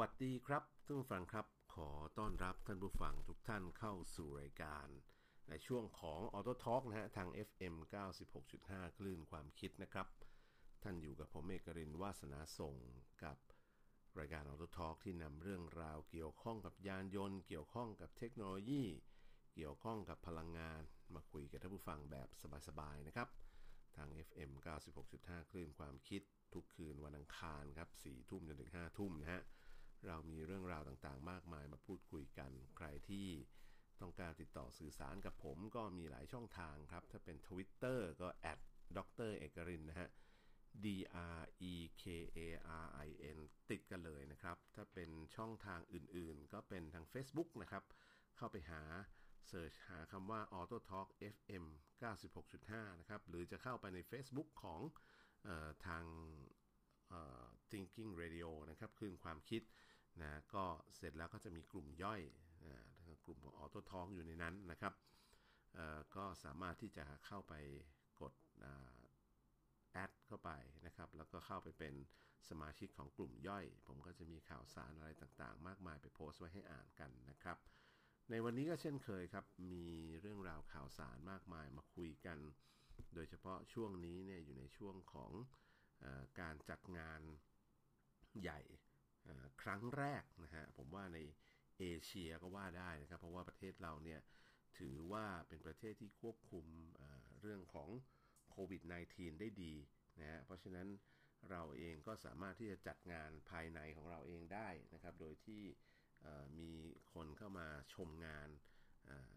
วัสดีครับท่านผู้ฟังครับ ขอต้อนรับท่านผู้ฟังทุกท่านเข้าสู่รายการ ในช่วงของ Auto Talk นะฮะทาง FM 96.5 คลื่นความคิดนะครับ ท่านอยู่กับผมเอกรินวาสนาส่งกับรายการ Auto Talk ที่นำเรื่องราวเกี่ยวข้องกับยานยนต์ เกี่ยวข้องกับเทคโนโลยี เกี่ยวข้องกับพลังงาน มาคุยกับท่านผู้ฟังแบบสบายๆนะครับ ทาง FM 96.5 คลื่นความคิดทุกคืนวันอังคารครับ4ทุ่มจนถึง5ทุ่มนะฮะ เรามีเรื่องราวต่างๆ มากมายมาพูดคุยกัน ใครที่ต้องการติดต่อสื่อสารกับผมก็มีหลายช่องทางครับ ถ้าเป็น Twitter ก็ at ดรเอกรินนะฮะ D R E K A R I N ติดกันเลยนะครับ ถ้าเป็นช่องทางอื่นๆ ก็เป็นทาง Facebook นะครับ เข้าไปหาเสิร์ชหาคำว่า Auto Talk FM 96.5 นะครับ หรือจะเข้าไปใน Facebook ของออทาง Thinking Radio นะครับคลื่นความคิด นะก็เสร็จแล้วก็จะมีกลุ่มย่อยนะกลุ่มของ Auto Talk อยู่ในนั้นนะครับก็สามารถที่จะเข้าไปกดแอดเข้าไปนะครับ แล้วก็เข้าไปเป็นสมาชิกของกลุ่มย่อย ผมก็จะมีข่าวสารอะไรต่างๆ มากมายไปโพสต์ไว้ให้อ่านกันนะครับ ในวันนี้ก็เช่นเคยครับ มีเรื่องราวข่าวสารมากมายมาคุยกัน โดยเฉพาะช่วงนี้เนี่ยอยู่ในช่วงของอการจัดงานใหญ่ ครั้งแรกนะฮะผมว่าในเอเชียก็ว่าได้นะครับ เพราะว่าประเทศเราเนี่ยถือว่าเป็นประเทศที่ควบคุมเรื่องของโควิด -19 ได้ดีนะฮะเพราะฉะนั้นเราเองก็สามารถที่จะจัดงานภายในของเราเองได้นะครับ โดยที่มีคนเข้ามาชมงาน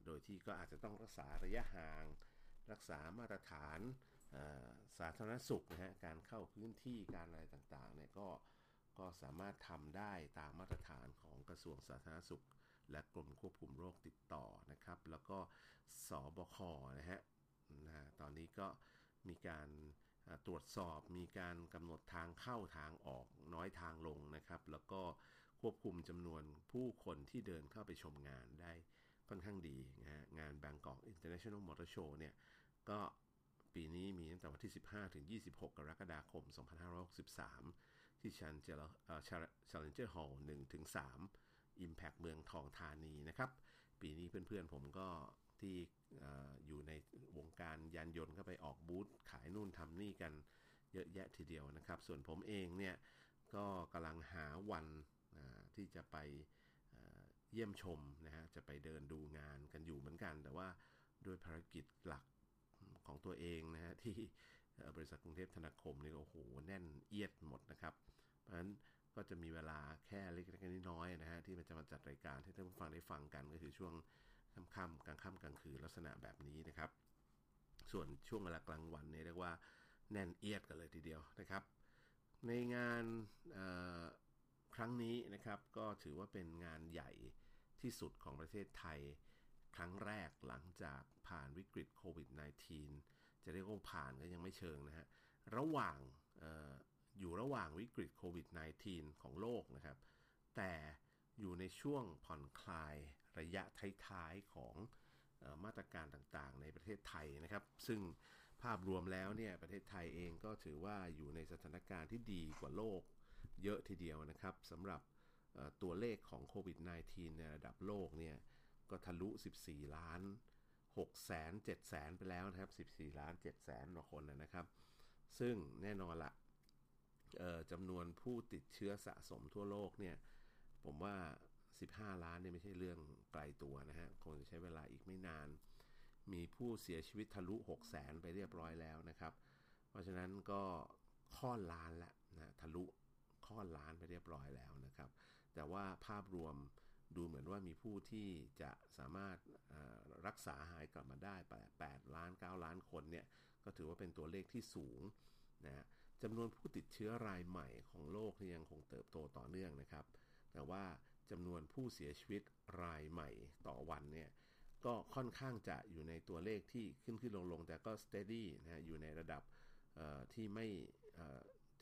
โดยที่ก็อาจจะต้องรักษาระยะห่าง รักษามาตรฐานสาธารณสุขนะฮะการเข้าพื้นที่การอะไรต่างๆเนี่ยก็ ก็สามารถทำได้ตามมาตรฐานของกระทรวงสาธารณสุข และกรมควบคุมโรคติดต่อนะครับ แล้วก็สบคนะฮะนะตอนนี้ก็มีการตรวจสอบมีการกำหนดทางเข้าทางออกน้อยทางลงนะครับ แล้วก็ควบคุมจำนวนผู้คนที่เดินเข้าไปชมงานได้ค่อนข้างดีนะฮะงาน Bangkok International Motor Show เนี่ย ก็ปีนี้มีตั้งแต่วันที่ 15 ถึง 26 กรกฎาคม 2563 ที่ชันเจลเอ่อ Challenger Hall 1ถึง3 Impact เมืองทองธานีนะครับ ปีนี้เพื่อนๆผมก็ที่อยู่ในวงการยานยนต์ก็ไปออกบูธขายนู่นทำนี่กันเยอะแยะทีเดียวนะครับ ส่วนผมเองเนี่ย ก็กำลังหาวันที่จะไปเยี่ยมชมนะฮะ จะไปเดินดูงานกันอยู่เหมือนกัน แต่ว่าด้วยภารกิจหลักของตัวเองนะฮะที่ บริษัทกรุงเทพธนาคมนี่โอ้โหแน่นเอียดหมดนะครับ เพราะฉะนั้นก็จะมีเวลาแค่เล็กๆน้อยๆนะฮะที่มันจะมาจัดรายการให้ท่านผู้ฟังได้ฟังกันก็คือช่วงค่ำๆกลางค่ำกลางคืนลักษณะแบบนี้นะครับ ส่วนช่วงเวลากลางวันเนี่ยเรียกว่าแน่นเอียดกันเลยทีเดียวนะครับ ในงานครั้งนี้นะครับก็ถือว่าเป็นงานใหญ่ที่สุดของประเทศไทย ครั้งแรกหลังจากผ่านวิกฤตโควิด -19 จะเรียกว่าผ่านก็ยังไม่เชิงนะฮะ ระหว่างอออยู่ระหว่างวิกฤตโควิด -19 ของโลกนะครับ แต่อยู่ในช่วงผ่อนคลายระยะท้ายๆของออมาตรการต่างๆ ในประเทศไทยนะครับ ซึ่งภาพรวมแล้วเนี่ยประเทศไทยเองก็ถือว่าอยู่ในสถานการณ์ที่ดีกว่าโลกเยอะทีเดียวนะครับสำหรับตัวเลขของโควิด -19 ในระดับโลกเนี่ยก็ทะลุ 14 ล้าน 6แสน7แสนไปแล้วนะครับ 14 ล้าน7แสนกว่าคนนะครับ ซึ่งแน่นอนละจำนวนผู้ติดเชื้อสะสมทั่วโลกเนี่ย ผมว่า 15 ล้านเนี่ยไม่ใช่เรื่องไกลตัวนะฮะ คงจะใช้เวลาอีกไม่นาน มีผู้เสียชีวิตทะลุ6แสนไปเรียบร้อยแล้วนะครับ เพราะฉะนั้นก็ค่อนล้านละนะ ทะลุค่อนล้านไปเรียบร้อยแล้วนะครับ แต่ว่าภาพรวม ดูเหมือนว่ามีผู้ที่จะสามารถรักษาหายกลับมาได้ 8 ล้าน 9 ล้านคนเนี่ย ก็ถือว่าเป็นตัวเลขที่สูงนะจำนวนผู้ติดเชื้อรายใหม่ของโลกที่ยังคงเติบโตต่อเนื่องนะครับ แต่ว่าจำนวนผู้เสียชีวิตรายใหม่ต่อวันเนี่ย ก็ค่อนข้างจะอยู่ในตัวเลขที่ขึ้นขึ้นลงลงแต่ก็ steady นะอยู่ในระดับที่ไม่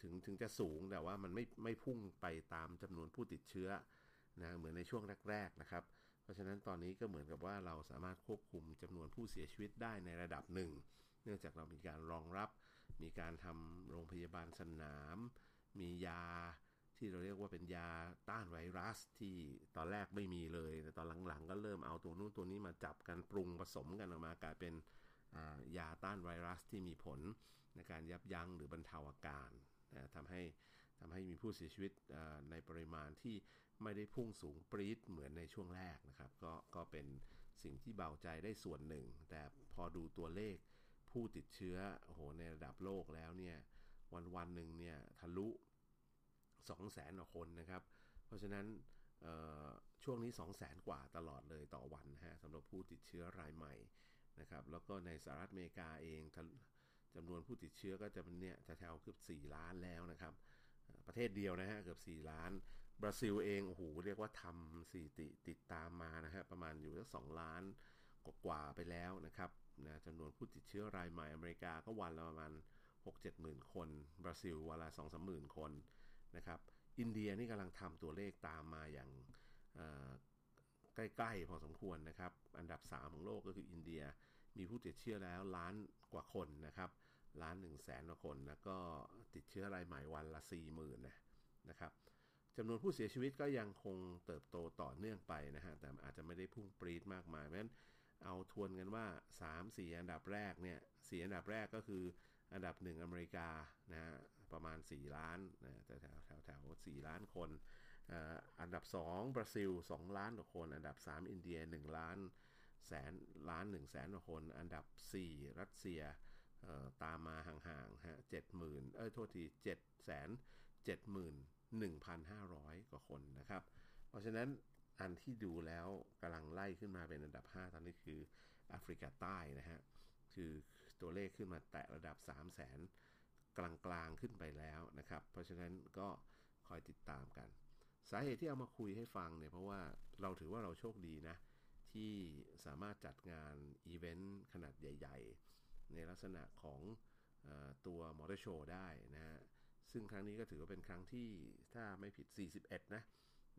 ถึงถึงจะสูงแต่ว่ามันไม่ไม่พุ่งไปตามจำนวนผู้ติดเชื้อ นะเหมือนในช่วงแรกๆนะครับ เพราะฉะนั้นตอนนี้ก็เหมือนกับว่าเราสามารถควบคุมจำนวนผู้เสียชีวิตได้ในระดับหนึ่ง เนื่องจากเรามีการรองรับ มีการทำโรงพยาบาลสนาม มียาที่เราเรียกว่าเป็นยาต้านไวรัสที่ตอนแรกไม่มีเลย แต่ตอนหลังๆ ก็เริ่มเอาตัวนู้นตัวนี้มาจับกันปรุงผสมกันออกมากลายเป็นยาต้านไวรัสที่มีผลในการยับยั้งหรือบรรเทาอาการทำให้ทำให้มีผู้เสียชีวิตในปริมาณที่ ไม่ได้พุ่งสูงปรี๊ดเหมือนในช่วงแรกนะครับ ก็ก็เป็นสิ่งที่เบาใจได้ส่วนหนึ่ง แต่พอดูตัวเลขผู้ติดเชื้อโอ้โหในระดับโลกแล้วเนี่ยวันวันหนึ่งเนี่ยทะลุ2 0 0แสนคนนะครับ เพราะฉะนั้นช่วงนี้ 2 0 0แสนกว่าตลอดเลยต่อวันนะฮะสำหรับผู้ติดเชื้อรายใหม่นะครับแล้วก็ในสหรัฐอเมริกาเองจำนวนผู้ติดเชื้อก็จะเป็นเนี่ยแถวๆเกือบ4 ล้านแล้วนะครับ ประเทศเดียวนะฮะเกือบ 4 ล้าน บราซิลเองโอ้โหเรียกว่าทำสถิติติดตามมานะฮะประมาณอยู่สัก2ล้านกว่าวาไปแล้วนะครับนะจำนวนผู้ติดเชื้อรายใหม่อเมริกาก็วันละประมาณ 6-7หมื่นคน บราซิลวันละ2-3หมื่นคนนะครับอินเดียนี่กำลังทำตัวเลขตามมาอย่างใกล้ๆพอสมควรนะครับ อันดับ 3 ของโลกก็คืออินเดียมีผู้ติดเชื้อแล้วล้านกว่าคนนะครับล้าน1 0 0 0 0แสนกว่าคน แล้วก็ติดเชื้อรายใหม่วันละ4 0,000นะนะครับ จำนวนผู้เสียชีวิตก็ยังคงเติบโตต่อเนื่องไปนะฮะ แต่อาจจะไม่ได้พุ่งปรีดมากมาย เพราะฉะนั้นเอาทวนกันว่า 3-4 อันดับแรกเนี่ยสอันดับแรกก็คืออันดับ 1 อเมริกานะฮะประมาณ 4 ล้านนะแต่แถวแถวแถว4ล้านคน อันดับ 2 บราซิล 2 ล้านกว่าคน อันดับ 3 อินเดีย 1 ล้านแสนล้าน1แสนกว่าคน อันดับ 4 รัสเซียตามมาห่างๆฮะเจ็ดหมื่นเอ้ยโทษทีเจ็ดแสนเจ็ดหมื่น หนึ่งพันห้าร้อยกว่าคนนะครับ เพราะฉะนั้นอันที่ดูแล้วกำลังไล่ขึ้นมาเป็นอันดับ 5 ตอนนี้คือแอฟริกาใต้นะฮะ คือตัวเลขขึ้นมาแตะระดับ 3 0 0แสนกลางๆขึ้นไปแล้วนะครับ เพราะฉะนั้นก็คอยติดตามกัน สาเหตุที่เอามาคุยให้ฟังเนี่ย เพราะว่าเราถือว่าเราโชคดีนะ ที่สามารถจัดงานอีเวนต์ขนาดใหญ่ ๆ ในลักษณะของอตัวมอเตอร์โชว์ได้นะฮะ ซึ่งครั้งนี้ก็ถือว่าเป็นครั้งที่ถ้าไม่ผิด 41 นะ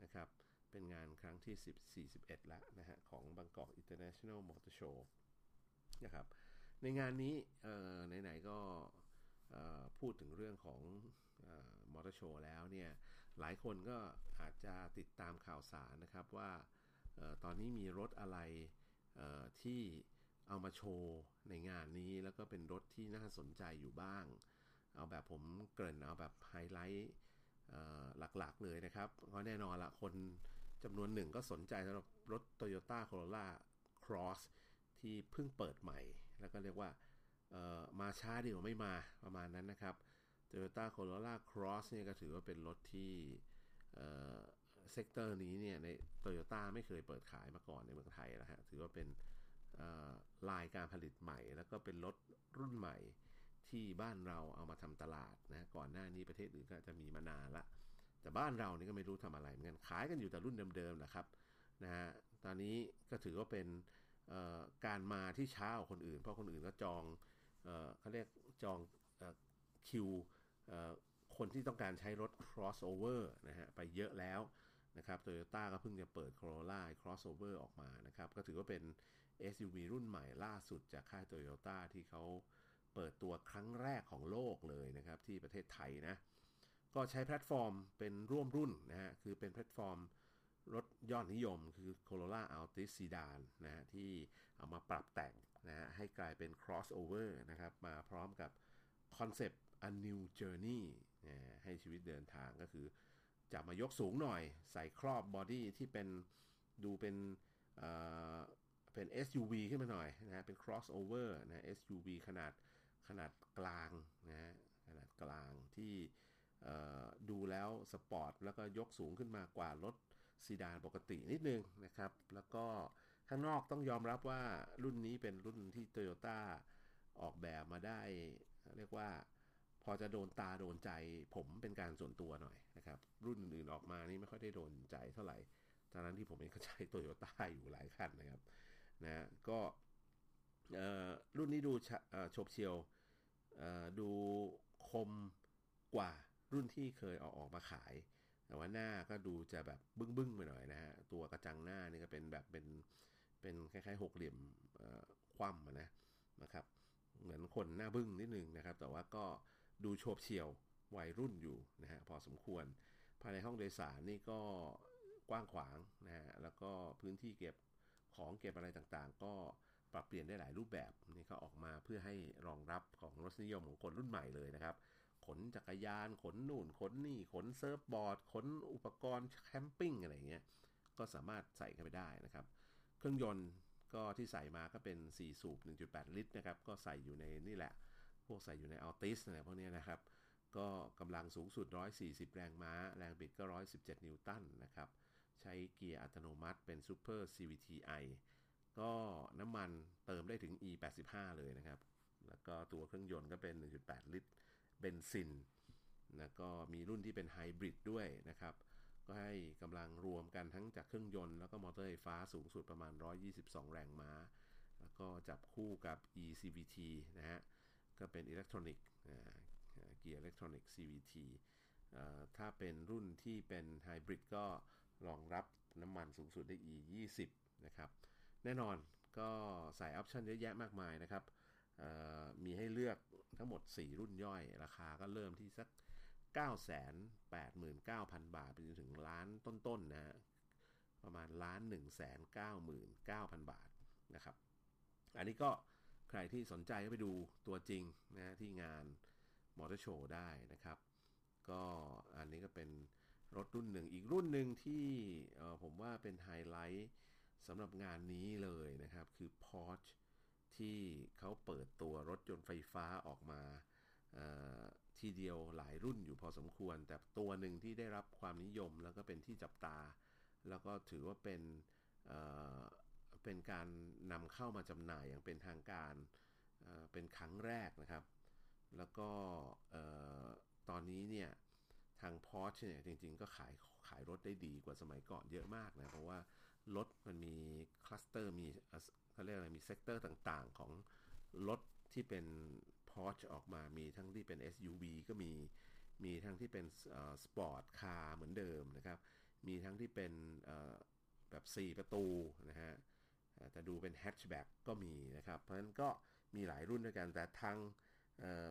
นะครับ เป็นงานครั้งที่ 10 41ล้วนะฮะของบางกอก International Motor Show นะครับ ในงานนี้ไหนๆก็พูดถึงเรื่องของมอเตอร์โชว์แล้วเนี่ย หลายคนก็อาจจะติดตามข่าวสารนะครับว่าตอนนี้มีรถอะไรที่เอามาโชว์ในงานนี้แล้วก็เป็นรถที่น่าสนใจอยู่บ้าง เอาแบบผมเกริ่นเอาแบบไฮไลท์หลักๆเลยนะครับเพราะแน่นอนละคนจำนวนหนึ่งก็สนใจสำหรับรถ Toyota Corolla Cross ที่เพิ่งเปิดใหม่ แล้วก็เรียกว่ามาช้าดีกว่าไม่มาประมาณนั้นนะครับ Toyota Corolla Cross เนี่ยก็ถือว่าเป็นรถที่ sector นี้เนี่ยในโตโยต้าไม่เคยเปิดขายมาก่อนในเมืองไทยนะฮะถือว่าเป็นไลน์การผลิตใหม่ แล้วก็เป็นรถรุ่นใหม่ ที่บ้านเราเอามาทำตลาดนะก่อนหน้านี้ประเทศอื่นก็จะมีมานานละ แต่บ้านเรานี่ก็ไม่รู้ทำอะไรเหมือนกันขายกันอยู่แต่รุ่นเดิมๆนะครับนะฮะตอนนี้ก็ถือว่าเป็นการมาที่ช้ากว่าคนอื่น เพราะคนอื่นก็จองเขาเรียกจองคิวคนที่ต้องการใช้รถ crossover นะฮะไปเยอะแล้วนะครับโตโยต้าก็เพิ่งจะเปิด Corolla crossover ออกมานะครับ ก็ถือว่าเป็น SUV รุ่นใหม่ล่าสุดจากค่ายโตโยต้าที่เขาเปิดตัวครั้งแรกของโลกเลยนะครับ ที่ประเทศไทยนะ ก็ใช้แพลตฟอร์มเป็นร่วมรุ่นนะฮะ คือเป็นแพลตฟอร์มรถยอดนิยมคือ Corolla Altis Sedan นะฮะ ที่เอามาปรับแต่งนะฮะ ให้กลายเป็น crossover นะครับ มาพร้อมกับคอนเซปต์ a new journey ให้ชีวิตเดินทางก็คือ จะมายกสูงหน่อย ใส่ครอบ body ที่เป็นดูเป็นเป็น SUV ขึ้นมาหน่อยนะเป็น crossover นะ SUV ขนาด ขนาดกลางนะขนาดกลางที่ดูแล้วสปอร์ตแล้วก็ยกสูงขึ้นมากว่ารถซีดานปกตินิดนึงนะครับ แล้วก็ข้างนอกต้องยอมรับว่ารุ่นนี้เป็นรุ่นที่ Toyota ออกแบบมาได้ เรียกว่าพอจะโดนตาโดนใจผมเป็นการส่วนตัวหน่อยนะครับ รุ่นอื่นออกมานี่ไม่ค่อยได้โดนใจเท่าไหร่ตอนนั้นที่ผมเองก็ใช้โตโยต้าอยู่หลายคันนะครับนะก็รุ่นนี้ดูโฉบเฉียว ดูคมกว่ารุ่นที่เคยเอาออกมาขาย แต่ว่าหน้าก็ดูจะแบบบึ้งบึ้งไปหน่อยนะฮะ ตัวกระจังหน้านี่ก็เป็นแบบเป็นเป็นคล้ายๆหกเหลี่ยมคว่ำนะนะครับ เหมือนคนหน้าบึ้งนิดนึงนะครับ แต่ว่าก็ดูโฉบเฉี่ยววัยรุ่นอยู่นะฮะพอสมควร ภายในห้องโดยสารนี่ก็กว้างขวางนะฮะแล้วก็พื้นที่เก็บของเก็บอะไรต่างๆ ก็ ปรับเปลี่ยนได้หลายรูปแบบนี่เขาออกมาเพื่อให้รองรับของรสนิยมของคนรุ่นใหม่เลยนะครับ ขนจักรยาน ขนนู่น ขนนี่ ขน surfboard ขนอุปกรณ์ camping อะไรเงี้ย ก็สามารถใส่เข้าไปได้นะครับ เครื่องยนต์ก็ที่ใส่มาก็เป็น 4 สูบ 1.8 ลิตรนะครับ ก็ใส่อยู่ในนี่แหละ พวกใส่อยู่ใน Altis อะไรพวกนี้นะครับ ก็กำลังสูงสุด 140 แรงม้า แรงบิดก็ 117 นิวตันนะครับ ใช้เกียร์อัตโนมัติเป็น Super CVTi ก็น้ำมันเติมได้ถึง E85 เลยนะครับ แล้วก็ตัวเครื่องยนต์ก็เป็น 1.8 ลิตรเบนซิน แล้วก็มีรุ่นที่เป็นไฮบริดด้วยนะครับ ก็ให้กำลังรวมกันทั้งจากเครื่องยนต์แล้วก็มอเตอร์ไฟฟ้าสูงสุดประมาณ 122 แรงม้า แล้วก็จับคู่กับ eCVT นะฮะ ก็เป็นอิเล็กทรอนิกส์เกียร์อิเล็กทรอนิกส์ CVT ถ้าเป็นรุ่นที่เป็นไฮบริดก็รองรับน้ำมันสูงสุดได้ E20 นะครับ แน่นอนก็ใส่ออปชันเยอะแยะมากมายนะครับ มีให้เลือกทั้งหมด 4 รุ่นย่อย ราคาก็เริ่มที่สัก 989,000 บาท ไปจนถึงล้านต้นๆนะฮะประมาณล้าน 199,000 บาทนะครับ อันนี้ก็ใครที่สนใจก็ไปดูตัวจริงนะที่งานมอเตอร์โชว์ได้นะครับ ก็อันนี้ก็เป็นรถรุ่นหนึ่ง อีกรุ่นหนึ่งที่ผมว่าเป็นไฮไลท์ สำหรับงานนี้เลยนะครับ คือ Porsche ที่เขาเปิดตัวรถยนต์ไฟฟ้าออกมาทีเดียวหลายรุ่นอยู่พอสมควร แต่ตัวหนึ่งที่ได้รับความนิยมแล้วก็เป็นที่จับตา แล้วก็ถือว่าเป็นเป็นการนำเข้ามาจำหน่ายอย่างเป็นทางการเป็นครั้งแรกนะครับ แล้วก็ตอนนี้เนี่ยทาง Porsche เนี่ยจริงๆ ก็ขายขายรถได้ดีกว่าสมัยก่อนเยอะมากนะ เพราะว่า รถมันมี cluster มีเขาเรียกอะไรมี sector ต่างๆ ของรถที่เป็น Porsche ออกมา มีทั้งที่เป็น SUV ก็มี มีทั้งที่เป็น sport car เหมือนเดิมนะครับ มีทั้งที่เป็นแบบ 4 ประตูนะฮะ แต่ดูเป็นแฮชแบ็กก็มีนะครับ เพราะฉะนั้นก็มีหลายรุ่นด้วยกัน แต่ทาง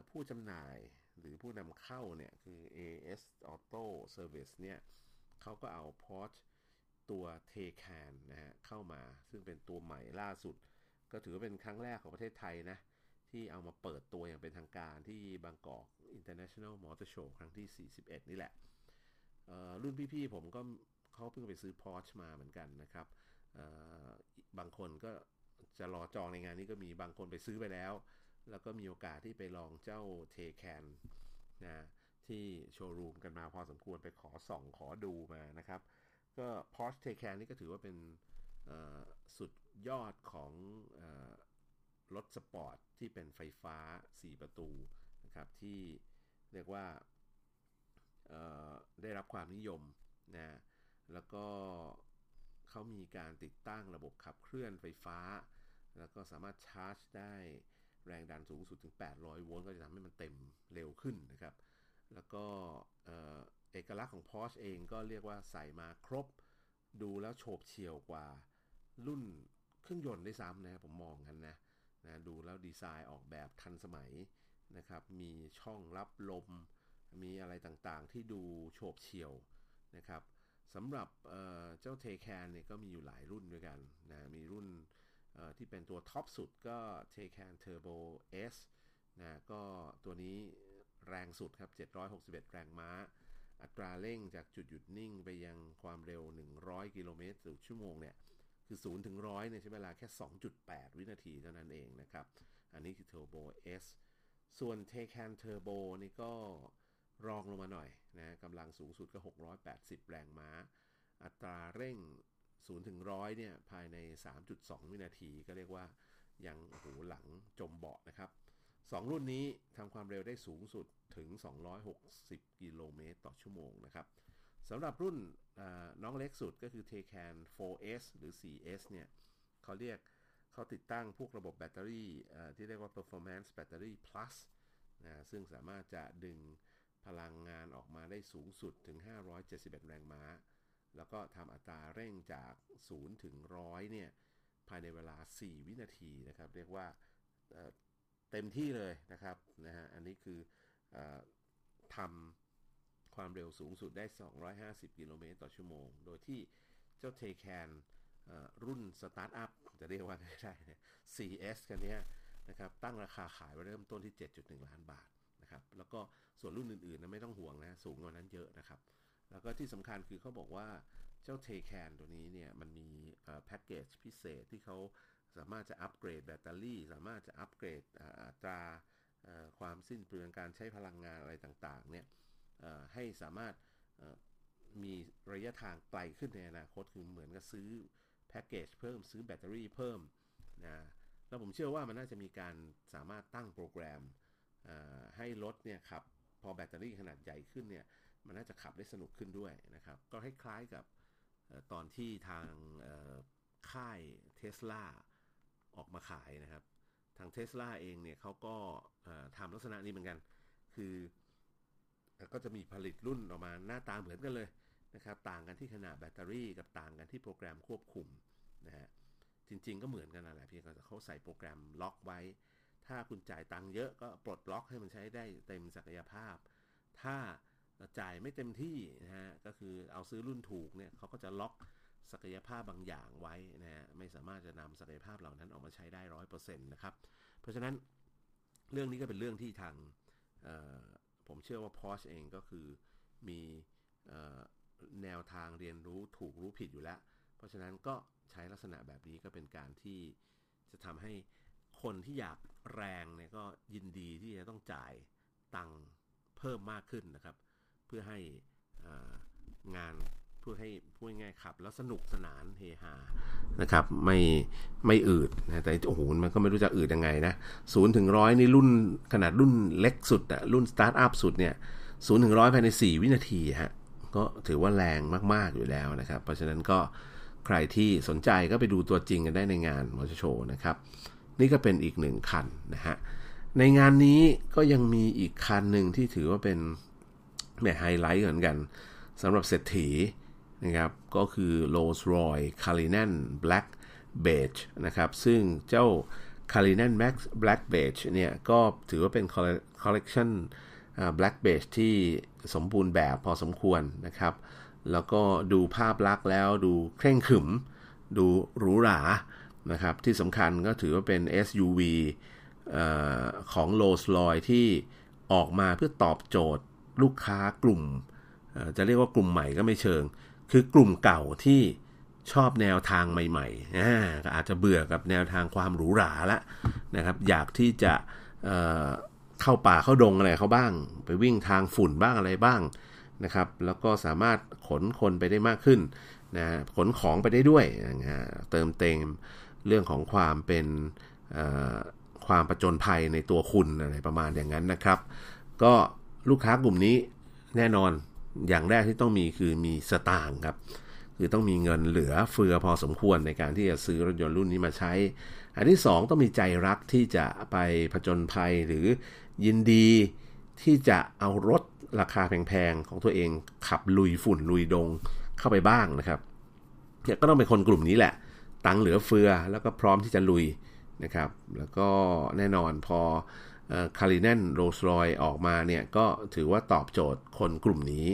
ผู้จำหน่ายหรือผู้นำเข้าเนี่ย คือ AS Auto Service เนี่ยเขาก็เอา Porsche ตัว Taycan นะฮะเข้ามาซึ่งเป็นตัวใหม่ล่าสุด ก็ถือว่าเป็นครั้งแรกของประเทศไทยนะ ที่เอามาเปิดตัวอย่างเป็นทางการที่บางกอก International Motor Show ครั้งที่ 41 นี่แหละ รุ่นพี่ๆผมก็เขาเพิ่งไปซื้อ Porsche มาเหมือนกันนะครับ บางคนก็จะรอจองในงานนี้ก็มีบางคนไปซื้อไปแล้ว แล้วก็มีโอกาสที่ไปลองเจ้า Taycan นะที่โชว์รูมกันมาพอสมควรไปขอส่องขอดูมานะครับ ก็ Porsche Taycan นี่ก็ถือว่าเป็นสุดยอดของรถสปอร์ตที่เป็นไฟฟ้า 4 ประตูนะครับ ที่เรียกว่าได้รับความนิยมนะแล้วก็เขามีการติดตั้งระบบขับเคลื่อนไฟฟ้า แล้วก็สามารถชาร์จได้แรงดันสูงสุดถึง 800 โวลต์ก็จะทำให้มันเต็มเร็วขึ้นนะครับ แล้วก็ เอกลักษณ์ของ Porsche เองก็เรียกว่าใส่มาครบ ดูแล้วโฉบเฉี่ยวกว่ารุ่นเครื่องยนต์ได้ซ้ำนะผมมองกันนะนะดูแล้วดีไซน์ออกแบบทันสมัยนะครับ มีช่องรับลม มีอะไรต่างๆ ที่ดูโฉบเฉี่ยวนะครับสำหรับเเจ้าเทแคนเนี่ยก็มีอยู่หลายรุ่นด้วยกันนะมีรุ่นที่เป็นตัวท็อปสุดก็ Taycan Turbo S นะก็ตัวนี้แรงสุดครับ 761 แรงม้า อัตราเร่งจากจุดหยุดนิ่งไปยังความเร็ว 100 กิโลเมตรต่อชั่วโมงเนี่ยคือ 0 ถึง 100 เนี่ยใช้เวลาแค่ 2.8 วินาทีเท่านั้นเองนะครับ อันนี้คือ Turbo S ส่วน Taycan Turbo นี่ก็รองลงมาหน่อยนะกำลังสูงสุดก็ 680 แรงม้า อัตราเร่ง 0 ถึง 100 เนี่ย ภายใน 3.2 วินาทีก็เรียกว่ายังโอ้โหหลังจมเบาะนะครับ 2 รุ่นนี้ทำความเร็วได้สูงสุดถึง 260 กิโลเมตรต่อชั่วโมงนะครับสำหรับรุ่นน้องเล็กสุดก็คือ Taycan 4S หรือ 4S เนี่ยเขาเรียกเขาติดตั้งพวกระบบแบตเตอรี่ที่เรียกว่า performance battery plus นะซึ่งสามารถจะดึงพลังงานออกมาได้สูงสุดถึง 571 แรงม้า แล้วก็ทำอัตราเร่งจาก 0 ถึง 100 เนี่ย ภายในเวลา 4 วินาทีนะครับ เรียกว่า เต็มที่เลยนะครับนะฮะอันนี้คืออทำความเร็วสูงสุดได้ 250 กิโลเมตรต่อชั่วโมง โดยที่เจ้าเทแคนรุ่นสตาร์ทอัพจะเรียกว่าไม่ได้เนี่ย CS กันนี้นะครับตั้งราคาขายไว้เริ่มต้นที่ 7.1 ล้านบาทนะครับแล้วก็ส่วนรุ่นอื่นๆนะไม่ต้องห่วงนะ สูงกว่านั้นเยอะนะครับ แล้วก็ที่สำคัญคือเขาบอกว่าเจ้าเทแคนตัวนี้เนี่ยมันมีแพ็กเกจพิเศษที่เขา สามารถจะอัปเกรดแบตเตอรี่ สามารถจะอัปเกรดอัตราความสิ้นเปลืองการใช้พลังงานอะไรต่างๆเนี่ยให้สามารถมีระยะทางไกลขึ้นในอนาคตคือเหมือนกับซื้อแพ็กเกจเพิ่มซื้อแบตเตอรี่เพิ่มนะแล้วผมเชื่อว่ามันน่าจะมีการสามารถตั้งโปรแกรมให้รถเนี่ยขับพอแบตเตอรี่ขนาดใหญ่ขึ้นเนี่ยมันน่าจะขับได้สนุกขึ้นด้วยนะครับ ก็คล้ายๆกับตอนที่ทางค่ายเทสลา ออกมาขายนะครับ ทางเทสลาเองเนี่ยเขาก็ทำลักษณะนี้เหมือนกัน คือก็จะมีผลิตรุ่นออกมาหน้าตาเหมือนกันเลยนะครับ ต่างกันที่ขนาดแบตเตอรี่กับต่างกันที่โปรแกรมควบคุมนะฮะจริง ๆ ก็เหมือนกันนั่นแหละเพียงแต่เขาใส่โปรแกรมล็อกไว้ ถ้าคุณจ่ายตังค์เยอะก็ปลดล็อกให้มันใช้ได้เต็มศักยภาพ ถ้าจ่ายไม่เต็มที่นะฮะก็คือเอาซื้อรุ่นถูกเนี่ยเขาก็จะล็อก ศักยภาพบางอย่างไว้นะฮะไม่สามารถจะนำศักยภาพเหล่านั้นออกมาใช้ได้ร้อยเปอร์เซ็นต์นะครับ เพราะฉะนั้นเรื่องนี้ก็เป็นเรื่องที่ทางผมเชื่อว่า Porsche เองก็คือมีแนวทางเรียนรู้ถูกรู้ผิดอยู่แล้ว เพราะฉะนั้นก็ใช้ลักษณะแบบนี้ก็เป็นการที่จะทำให้คนที่อยากแรงเนี่ยก็ยินดีที่จะต้องจ่ายตังค์เพิ่มมากขึ้นนะครับ เพื่อให้งาน เพื่อให้พูดง่ายขับ แล้วสนุกสนานเฮฮานะครับไม่ไม่อืดนะแต่โอ้โหมันก็ไม่รู้จะอืดยังไงนะศูนย์ถึงร้อยนี่รุ่นขนาดรุ่นเล็กสุดอะรุ่นสตาร์ทอัพสุดเนี่ยศูนย์ถึงร้อยภายใน 4 วินาทีฮะก็ถือว่าแรงมาก ๆ อยู่แล้วนะครับ เพราะฉะนั้นก็ใครที่สนใจก็ไปดูตัวจริงกันได้ในงานมอเตอร์โชว์นะครับ นี่ก็เป็นอีกหนึ่งคันนะฮะในงานนี้ก็ยังมีอีกคันหนึ่งที่ถือว่าเป็นแหมไฮไลท์เหมือนกันสำหรับเศรษฐี นะครับก็คือ Rolls Royce Cullinan Black Beige นะครับซึ่งเจ้า Cullinan Max Black Beige เนี่ยก็ถือว่าเป็นคอลเลกชัน Black Beige ที่สมบูรณ์แบบพอสมควรนะครับ แล้วก็ดูภาพลักษณ์แล้วดูเคร่งขึม ดูหรูหรานะครับที่สำคัญก็ถือว่าเป็น SUV อของ Rolls Royce ที่ออกมาเพื่อตอบโจทย์ลูกค้ากลุ่ม จะเรียกว่ากลุ่มใหม่ก็ไม่เชิง คือกลุ่มเก่าที่ชอบแนวทางใหม่ๆอาจจะเบื่อกับแนวทางความหรูหราละนะครับ อยากที่จะเข้าป่าเข้าดงอะไรเขาบ้าง ไปวิ่งทางฝุ่นบ้างอะไรบ้างนะครับ แล้วก็สามารถขนคนไปได้มากขึ้นนะขนของไปได้ด้วยนะเติมเต็มเรื่องของความเป็นความประจนภัยในตัวคุณอะไรประมาณอย่างนั้นนะครับ ก็ลูกค้ากลุ่มนี้แน่นอน อย่างแรกที่ต้องมีคือมีสตางค์ครับ คือต้องมีเงินเหลือเฟือพอสมควรในการที่จะซื้อรถยนต์รุ่นนี้มาใช้ อันที่ 2 ต้องมีใจรักที่จะไปผจญภัยหรือยินดีที่จะเอารถราคาแพงๆ ของตัวเองขับลุยฝุ่นลุยดงเข้าไปบ้างนะครับเนี่ยก็ต้องเป็นคนกลุ่มนี้แหละ ตังเหลือเฟือแล้วก็พร้อมที่จะลุยนะครับ แล้วก็แน่นอนพอ คาริเนนโรสรอยออกมาเนี่ยก็ถือว่าตอบโจทย์คนกลุ่มนี้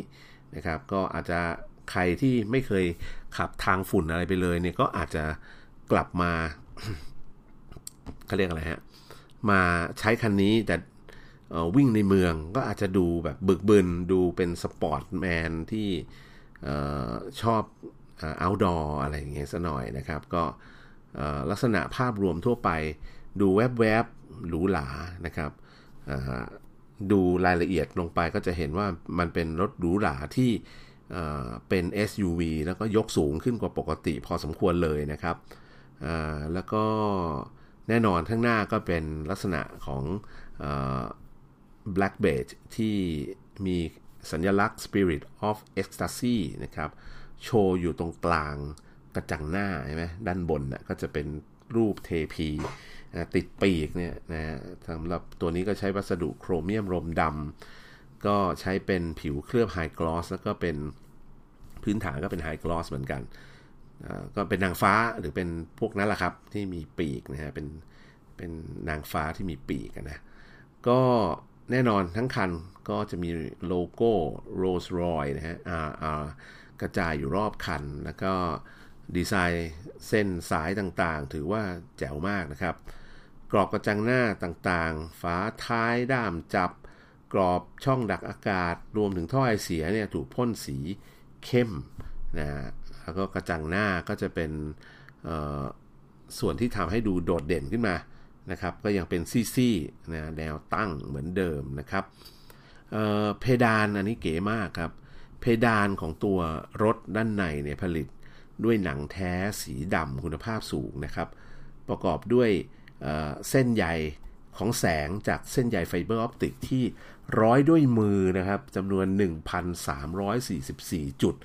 นะครับก็อาจจะใครที่ไม่เคยขับทางฝุ่นอะไรไปเลยเนี่ยก็อาจจะกลับมาเขาเรียกอะไรฮะมาใช้คันนี้แต่วิ่งในเมืองก็อาจจะดูแบบบึกบึนดูเป็น sportsman ที่ชอบ outdoor อะไรอย่างเงี้ยซะหน่อยนะครับ ก็ลักษณะภาพรวมทั่วไปดูแวบๆ หรูหรานะครับดูรายละเอียดลงไปก็จะเห็นว่ามันเป็นรถหรูหราที่เป็น SUV แล้วก็ยกสูงขึ้นกว่าปกติพอสมควรเลยนะครับ แล้วก็แน่นอนข้างหน้าก็เป็นลักษณะของ Black Beige ที่มีสัญลักษณ์ Spirit of Ecstasy นะครับ โชว์อยู่ตรงกลางกระจังหน้าใช่ไหมด้านบนนะก็จะเป็นรูปเทพี ติดปีกเนี่ยนะสำหรับตัวนี้ก็ใช้วัสดุโครเมียมรมดำก็ใช้เป็นผิวเคลือบไฮกลอสแล้วก็เป็นพื้นฐานก็เป็นไฮกลอสเหมือนกันก็เป็นนางฟ้าหรือเป็นพวกนั้นแหละครับที่มีปีกนะฮะเป็นเป็นนางฟ้าที่มีปีกนะก็แน่นอนทั้งคันก็จะมีโลโก้ Rolls Royce นะฮะ RR กระจายอยู่รอบคัน แล้วก็ดีไซน์เส้นสายต่างๆ ถือว่าแจ๋วมากนะครับ กรอบกระจังหน้าต่างๆ ฝาท้ายด้ามจับ กรอบช่องดักอากาศ รวมถึงท่อไอเสียเนี่ยถูกพ่นสีเข้มนะแล้วก็กระจังหน้าก็จะเป็นส่วนที่ทำให้ดูโดดเด่นขึ้นมานะครับ ก็ยังเป็นซี่ๆนะแนวตั้งเหมือนเดิมนะครับเเพดานอันนี้เก๋มากครับ เพดานของตัวรถด้านในเนี่ยผลิตด้วยหนังแท้สีดำคุณภาพสูงนะครับ ประกอบด้วย เส้นใยของแสงจากเส้นใย fiber optic ที่ร้อยด้วยมือนะครับจำนวน 1,344 จุด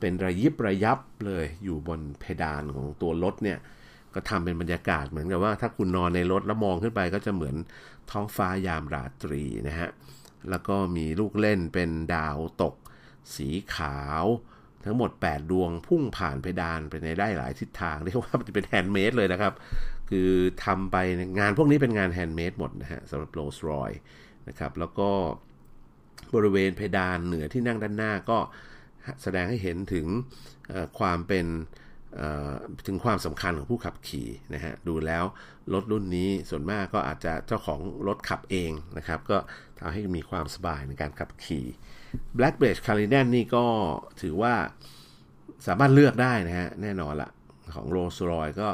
เป็นระยิบระยับเลยอยู่บนเพดานของตัวรถเนี่ย ก็ทำเป็นบรรยากาศเหมือนกับว่าถ้าคุณนอนในรถแล้วมองขึ้นไปก็จะเหมือนท้องฟ้ายามราตรีนะฮะ แล้วก็มีลูกเล่นเป็นดาวตก สีขาว ทั้งหมด 8 ดวงพุ่งผ่านเพดานไปในได้หลายทิศทางเรียกว่ามันเป็น handmade เลยนะครับ คือทำไปงานพวกนี้เป็นงาน handmade หมดนะฮะสำหรับโรลส์รอยนะครับแล้วก็บริเวณเพดานเหนือที่นั่งด้านหน้าก็แสดงให้เห็นถึงความเป็นถึงความสำคัญของผู้ขับขี่นะฮะดูแล้วรถรุ่นนี้ส่วนมากก็อาจจะเจ้าของรถขับเองนะครับ ก็ทำให้มีความสบายในการขับขี่ Black b r a d e c a r i n a n นี่ก็ถือว่าสามารถเลือกได้นะฮะแน่นอนละของ Rolls Royce ก็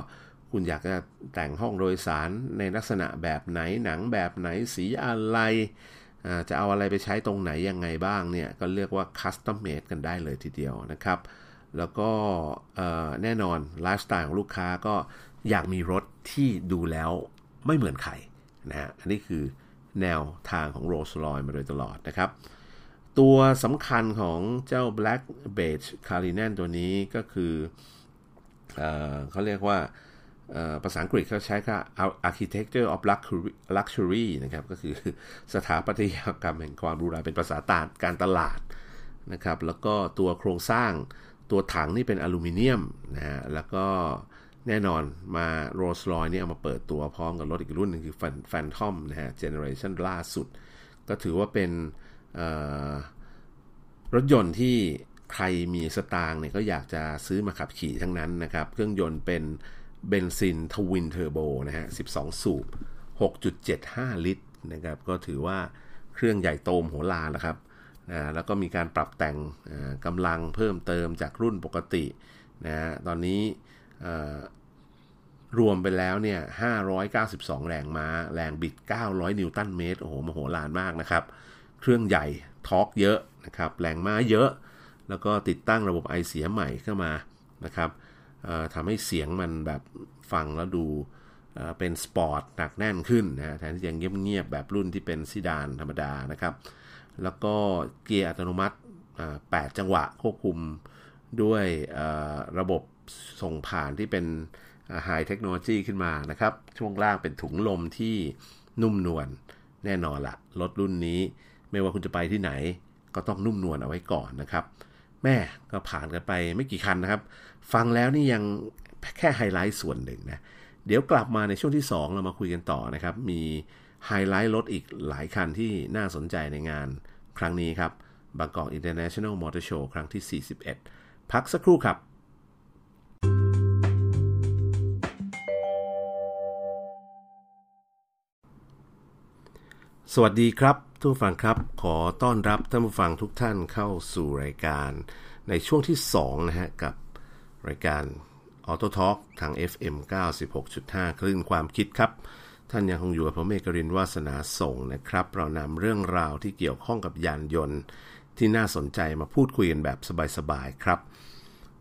คุณอยากจะแต่งห้องโดยสารในลักษณะแบบไหนหนังแบบไหนสีอะไรจะเอาอะไรไปใช้ตรงไหนยังไงบ้างเนี่ย ก็เรียกว่า custom made กันได้เลยทีเดียวนะครับ แล้วก็แน่นอนไลฟ์สไตล์ของลูกค้าก็อยากมีรถที่ดูแล้วไม่เหมือนใครนะฮะอันนี้คือแนวทางของ Rolls Royce มาโดยตลอดนะครับ ตัวสำคัญของเจ้า Black Beige c a r i n a n ตัวนี้ก็คือเอเขาเรียกว่า ภาษาอังกฤษเขาใช้ค่า architecture of luxury นะครับ ก็คือสถาปัตยกรรมแห่งความรูราเป็นภาษาตาการตลาดนะครับ แล้วก็ตัวโครงสร้างตัวถังนี่เป็นอลูมิเนียมนะฮะ แล้วก็แน่นอนมาโรลส์รอยนี่เอามาเปิดตัวพร้อมกับรถอีกรุ่นนึงคือ Phantom นะฮะ generation ล่าสุด ก็ถือว่าเป็นรถยนต์ที่ใครมีสตางค์เนี่ยก็อยากจะซื้อมาขับขี่ทั้งนั้นนะครับ เครื่องยนต์เป็น เบนซิน twin turbo นะฮะ 12 สูบ 6.75 ลิตรนะครับ ก็ถือว่าเครื่องใหญ่โตมโหฬารนะครับนะแล้วก็มีการปรับแต่งกำลังเพิ่มเติมจากรุ่นปกตินะตอนนี้รวมไปแล้วเนี่ย 592 แรงม้า แรงบิด 900 นิวตันเมตร โอ้โห มโหฬารมากนะครับ เครื่องใหญ่ torque เยอะนะครับ แรงม้าเยอะ แล้วก็ติดตั้งระบบไอเสียใหม่เข้ามานะครับ ทำให้เสียงมันแบบฟังแล้วดูเป็นสปอร์ตหนักแน่นขึ้นนะแทนที่จะเงียบๆแบบรุ่นที่เป็นซีดานธรรมดานะครับ แล้วก็เกียร์อัตโนมัติ 8 จังหวะควบคุมด้วยระบบส่งผ่านที่เป็นไฮเทคโนโลยีขึ้นมานะครับ ช่วงล่างเป็นถุงลมที่นุ่มนวลแน่นอนละรถรุ่นนี้ไม่ว่าคุณจะไปที่ไหน ก็ต้องนุ่มนวลเอาไว้ก่อนนะครับ แม่ก็ผ่านกันไปไม่กี่คันนะครับ ฟังแล้วนี่ยังแค่ไฮไลท์ส่วนหนึ่งนะ เดี๋ยวกลับมาในช่วงที่ 2 เรามาคุยกันต่อนะครับ มีไฮไลท์รถอีกหลายคันที่น่าสนใจในงานครั้งนี้ครับ Bangkok International Motor Show ครั้งที่ 41 พักสักครู่ครับสวัสดีครับคุณผู้ฟังครับ ขอต้อนรับท่านผู้ฟังทุกท่านเข้าสู่รายการในช่วงที่2นะฮะกับ รายการ Auto Talk ทาง FM 96.5 คลื่นความคิดครับ ท่านยังคงอยู่กับผมเอกรินวาสนาส่งนะครับ เรานำเรื่องราวที่เกี่ยวข้องกับยานยนต์ ที่น่าสนใจมาพูดคุยกันแบบสบายๆครับ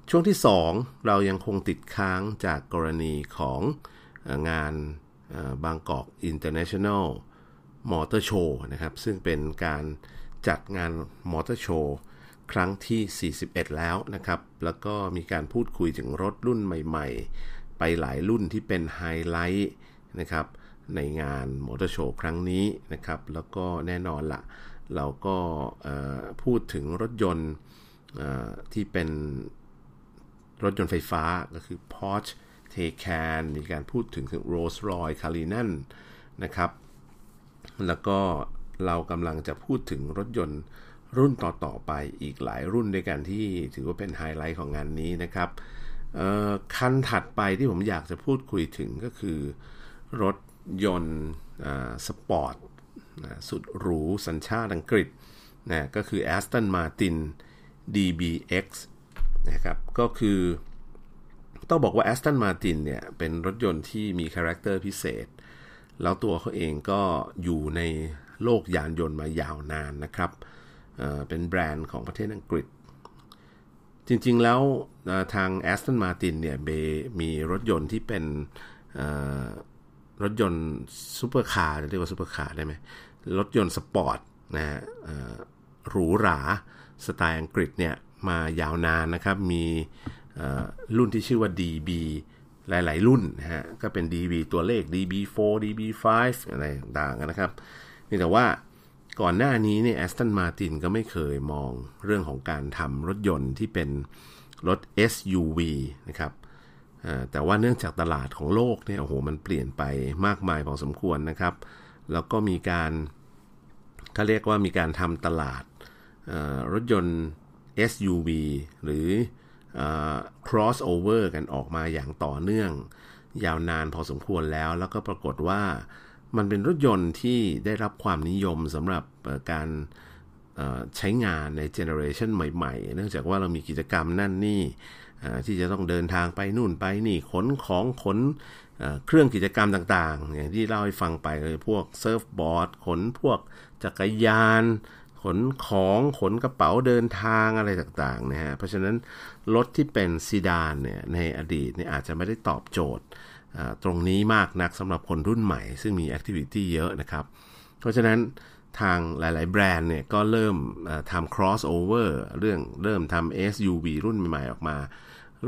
ช่วงที่ 2 เรายังคงติดค้างจากกรณีของงานBangkok International Motor Show นะครับ ซึ่งเป็นการจัดงานมอเตอร์โชว์ ครั้งที่ 41 แล้วนะครับ แล้วก็มีการพูดคุยถึงรถรุ่นใหม่ๆ ไปหลายรุ่นที่เป็นไฮไลท์นะครับในงานมอเตอร์โชว์ครั้งนี้นะครับ แล้วก็แน่นอนละเราก็พูดถึงรถยนต์ที่เป็นรถยนต์ไฟฟ้าก็คือ Porsche Taycan มีการพูดถึง Rolls-Royce Cullinan นะครับ แล้วก็เรากำลังจะพูดถึงรถยนต์ รุ่นต่อๆไปอีกหลายรุ่นด้วยกันที่ถือว่าเป็นไฮไลท์ของงานนี้นะครับคันถัดไปที่ผมอยากจะพูดคุยถึงก็คือ รถยนต์สปอร์ตสุดหรูสัญชาติอังกฤษนะก็คือ Aston Martin DBX นะครับก็คือต้องบอกว่า Aston Martin เนี่ย เป็นรถยนต์ที่มี character พิเศษ แล้วตัวเขาเองก็อยู่ในโลกยานยนต์มายาวนานนะครับเป็นแบรนด์ของประเทศอังกฤษ จริงๆแล้วทาง Aston Martin เนี่ยมีรถยนต์ที่เป็นรถยนต์ซูเปอร์คาร์เรียกว่าซูเปอร์คาร์ได้ไหมรถยนต์สปอร์ตนะฮะหรูหราสไตล์อังกฤษเนี่ยมายาวนานนะครับ มีรุ่นที่ชื่อว่า DB หลายๆ รุ่นนะฮะก็เป็น DB ตัวเลข DB4 DB5 อะไรต่างๆนะครับนี่แต่ว่า ก่อนหน้านี้เนี่ย Aston Martin ก็ไม่เคยมองเรื่องของการทำรถยนต์ที่เป็นรถ SUV นะครับแต่ว่าเนื่องจากตลาดของโลกเนี่ยโอ้โหมันเปลี่ยนไปมากมายพอสมควรนะครับ แล้วก็มีการเขาเรียกว่ามีการทำตลาดรถยนต์ SUV หรือ crossover กันออกมาอย่างต่อเนื่อง ยาวนานพอสมควรแล้ว แล้วก็ปรากฏว่า มันเป็นรถยนต์ที่ได้รับความนิยมสำหรับการใช้งานในเจเนอเรชันใหม่ๆ เนื่องจากว่าเรามีกิจกรรมนั่นนี่ที่จะต้องเดินทางไปนู่นไปนี่ขนของขนเครื่องกิจกรรมต่างๆ อย่างที่เล่าให้ฟังไปเลยพวกเซิร์ฟบอร์ดขนพวกจักรยาน ขนของขนกระเป๋าเดินทางอะไรต่างๆนะฮะเพราะฉะนั้นรถที่เป็นซีดานเนี่ยในอดีตเนี่ยอาจจะไม่ได้ตอบโจทย์ ตรงนี้มากนักสำหรับคนรุ่นใหม่ ซึ่งมี activity เยอะนะครับ เพราะฉะนั้นทางหลาย ๆ แบรนด์เนี่ยก็เริ่มทำ crossover เรื่องเริ่มทำ SUV รุ่นใหม่ ๆ ออกมา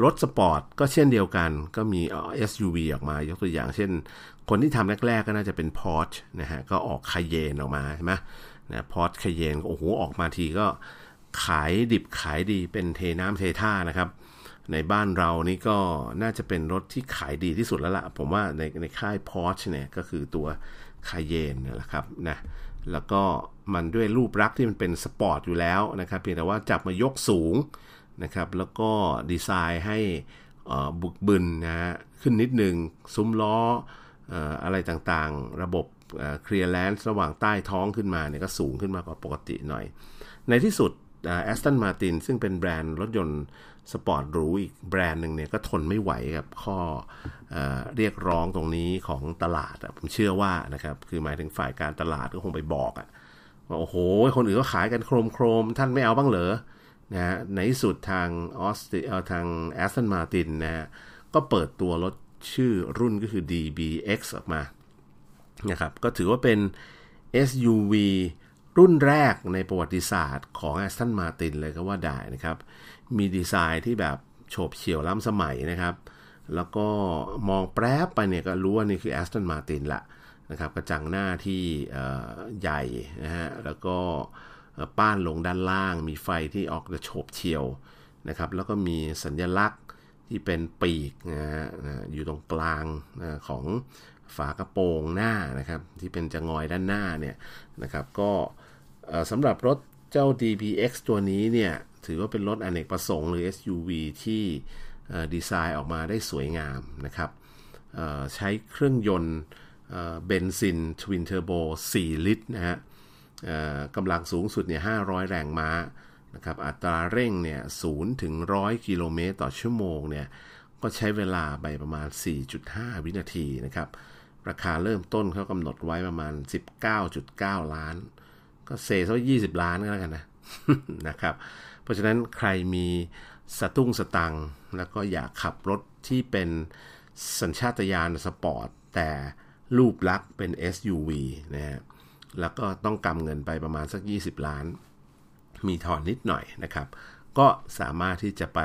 รถสปอร์ตก็เช่นเดียวกันก็มี SUV ออกมายกตัวอย่างเช่น คนที่ทำแรก ๆ ก็น่าจะเป็น Porsche นะฮะก็ออก Cayenne ออกมาใช่ไหมนะ Porsche Cayenne โอ้โหออกมาทีก็ขายดิบขายดีเป็นเทน้ำเทท่านะครับ ในบ้านเรานี่ก็น่าจะเป็นรถที่ขายดีที่สุดแล้วล่ะ ผมว่าในในค่าย Porsche เนี่ยก็คือตัวCayenne นี่แหละครับนะแล้วก็มันด้วยรูปลักษณ์ที่มันเป็นสปอร์ตอยู่แล้วนะครับเพียงแต่ว่าจับมายกสูงนะครับแล้วก็ดีไซน์ให้บึกบึนนะฮะขึ้นนิดหนึ่งซุ้มล้ออะไรต่างๆ ระบบ clearance ระหว่างใต้ท้องขึ้นมาเนี่ยก็สูงขึ้นมากว่าปกติหน่อย ในที่สุด Aston Martin ซึ่งเป็นแบรนด์รถยนต์ สปอร์ตหรูอีกแบรนด์หนึ่งเนี่ยก็ทนไม่ไหวกับข้อเอเรียกร้องตรงนี้ของตลาดผมเชื่อว่านะครับคือหมายถึงฝ่ายการตลาดก็คงไปบอกอะว่าโอ้โห คนอื่นก็ขายกันโครมโครมท่านไม่เอาบ้างเหรอนะฮะในที่สุดทางออสติเอทางแอสตันมาตินนะฮะก็เปิดตัวรถชื่อรุ่นก็คือ DBX ออกมานะครับก็ถือว่าเป็น SUV รุ่นแรกในประวัติศาสตร์ของ Aston Martin เลยก็ว่าได้นะครับ มีดีไซน์ที่แบบโฉบเฉี่ยวล้ำสมัยนะครับ แล้วก็มองแป๊บไปเนี่ยก็รู้ว่านี่คือ Aston Martin ละนะครับกระจังหน้าที่ใหญ่นะฮะแล้วก็ป้านลงด้านล่าง มีไฟที่ออกจะโฉบเฉี่ยวนะครับแล้วก็มีสัญลักษณ์ที่เป็นปีกนะฮะอยู่ตรงกลางของฝากระโปรงหน้านะครับที่เป็นจะงอยด้านหน้าเนี่ยนะครับก็สำหรับรถ เจ้า DBX ตัวนี้เนี่ย ถือว่าเป็นรถอเนกประสงค์หรือ SUV ที่ดีไซน์ออกมาได้สวยงามนะครับใช้เครื่องยนต์เบนซิน twin turbo 4 ลิตรนะฮะกำลังสูงสุดเนี่ย500 แรงม้านะครับอัตราเร่งเนี่ย0ถึง 100 กิโลเมตรต่อชั่วโมงเนี่ยก็ใช้เวลาไปประมาณ 4.5 วินาทีนะครับ ราคาเริ่มต้นเขากำหนดไว้ประมาณ 19.9 ล้าน ก็เซซะ20ล้านก็แล้วกันนะนะครับ เพราะฉะนั้นใครมีสตุ้งสตังแล้วก็อยากขับรถที่เป็นสัญชาตญาณสปอร์ต แต่รูปลักษ์เป็น SUV นะฮะแล้วก็ต้องกำเงินไปประมาณสัก 20 ล้าน มีถอนนิดหน่อยนะครับ ก็สามารถที่จะไป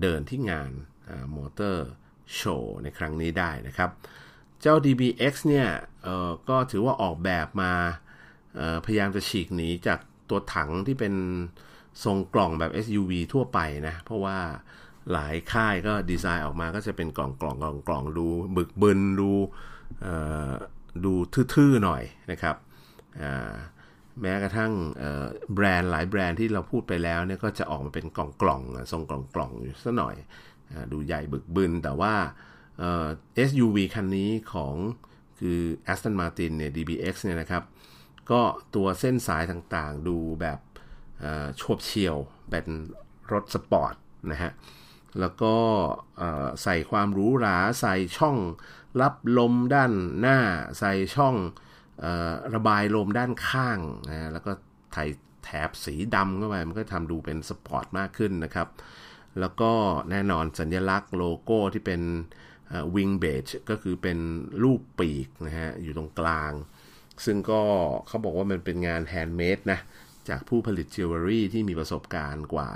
เดินที่งานมอเตอร์โชว์ในครั้งนี้ได้นะครับ เจ้า DBX เนี่ยก็ถือว่าออกแบบมา พยายามจะฉีกหนีจากตัวถังที่เป็นทรงกล่องแบบ SUV ทั่วไปนะ เพราะว่าหลายค่ายก็ดีไซน์ออกมาก็จะเป็นกล่องกล่องกล่องกล่องดูบึกบึนดูดูทื่อๆหน่อยนะครับแม้กระทั่งแบรนด์หลายแบรนด์ที่เราพูดไปแล้วเนี่ยก็จะออกมาเป็นกล่องกล่องทรงกล่องกล่องอยู่สัหน่อยดูใหญ่บึกบึนแต่ว่า SUV คันนี้ของคือ Aston Martin เนี่ย DBX เนี่ยนะครับ ก็ตัวเส้นสายต่างๆ ดูแบบโฉบเฉี่ยว เป็นรถสปอร์ตนะฮะ แล้วก็ใส่ความหรูหรา ใส่ช่องรับลมด้านหน้า ใส่ช่องระบายลมด้านข้างนะแล้วก็ใส่แถบสีดำเข้าไป มันก็ทำดูเป็นสปอร์ตมากขึ้นนะครับ แล้วก็แน่นอนสัญลักษณ์โลโก้ที่เป็น wing badge ก็คือเป็นรูปปีกนะฮะ อยู่ตรงกลาง ซึ่งก็เขาบอกว่ามันเป็นงาน handmade นะ จากผู้ผลิตจิวเวลรี่ที่มีประสบการณ์กว่า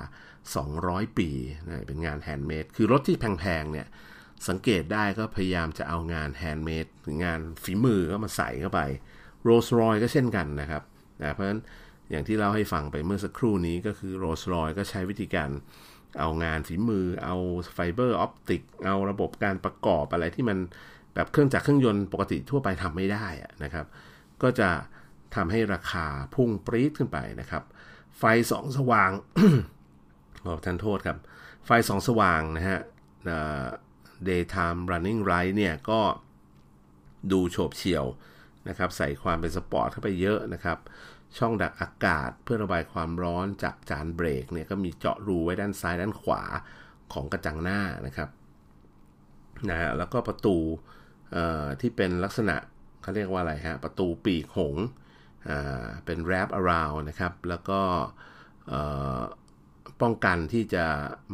200 ปีนะเป็นงาน handmade คือรถที่แพงๆเนี่ย สังเกตได้ก็พยายามจะเอางาน handmade หรืองานฝีมือก็มาใส่เข้าไปโรลส์รอยก็เช่นกันนะครับนะเพราะฉะนั้นอย่างที่เล่าให้ฟังไปเมื่อสักครู่นี้ก็คือโรลส์รอยก็ใช้วิธีการเอางานฝีมือ เอา fiber optic เอาระบบการประกอบอะไรที่มันแบบเครื่องจักรเครื่องยนต์ปกติทั่วไปทำไม่ได้นะครับ ก็จะทำให้ราคาพุ่งปรี๊ดขึ้นไปนะครับ ไฟส่องสว่างขอท่านโทษครับ ไฟสองสว่างนะฮะ daytime running light เนี่ยก็ดูโฉบเฉี่ยวนะครับ ใส่ความเป็นสปอร์ตเข้าไปเยอะนะครับ ช่องดักอากาศเพื่อระบายความร้อนจากจานเบรกเนี่ยก็มีเจาะรูไว้ด้านซ้ายด้านขวาของกระจังหน้านะครับนะฮะแล้วก็ประตูที่เป็นลักษณะ เขาเรียกว่าอะไรฮะ ประตูปีกหงเป็นแรป around นะครับ แล้วก็ป้องกันที่จะ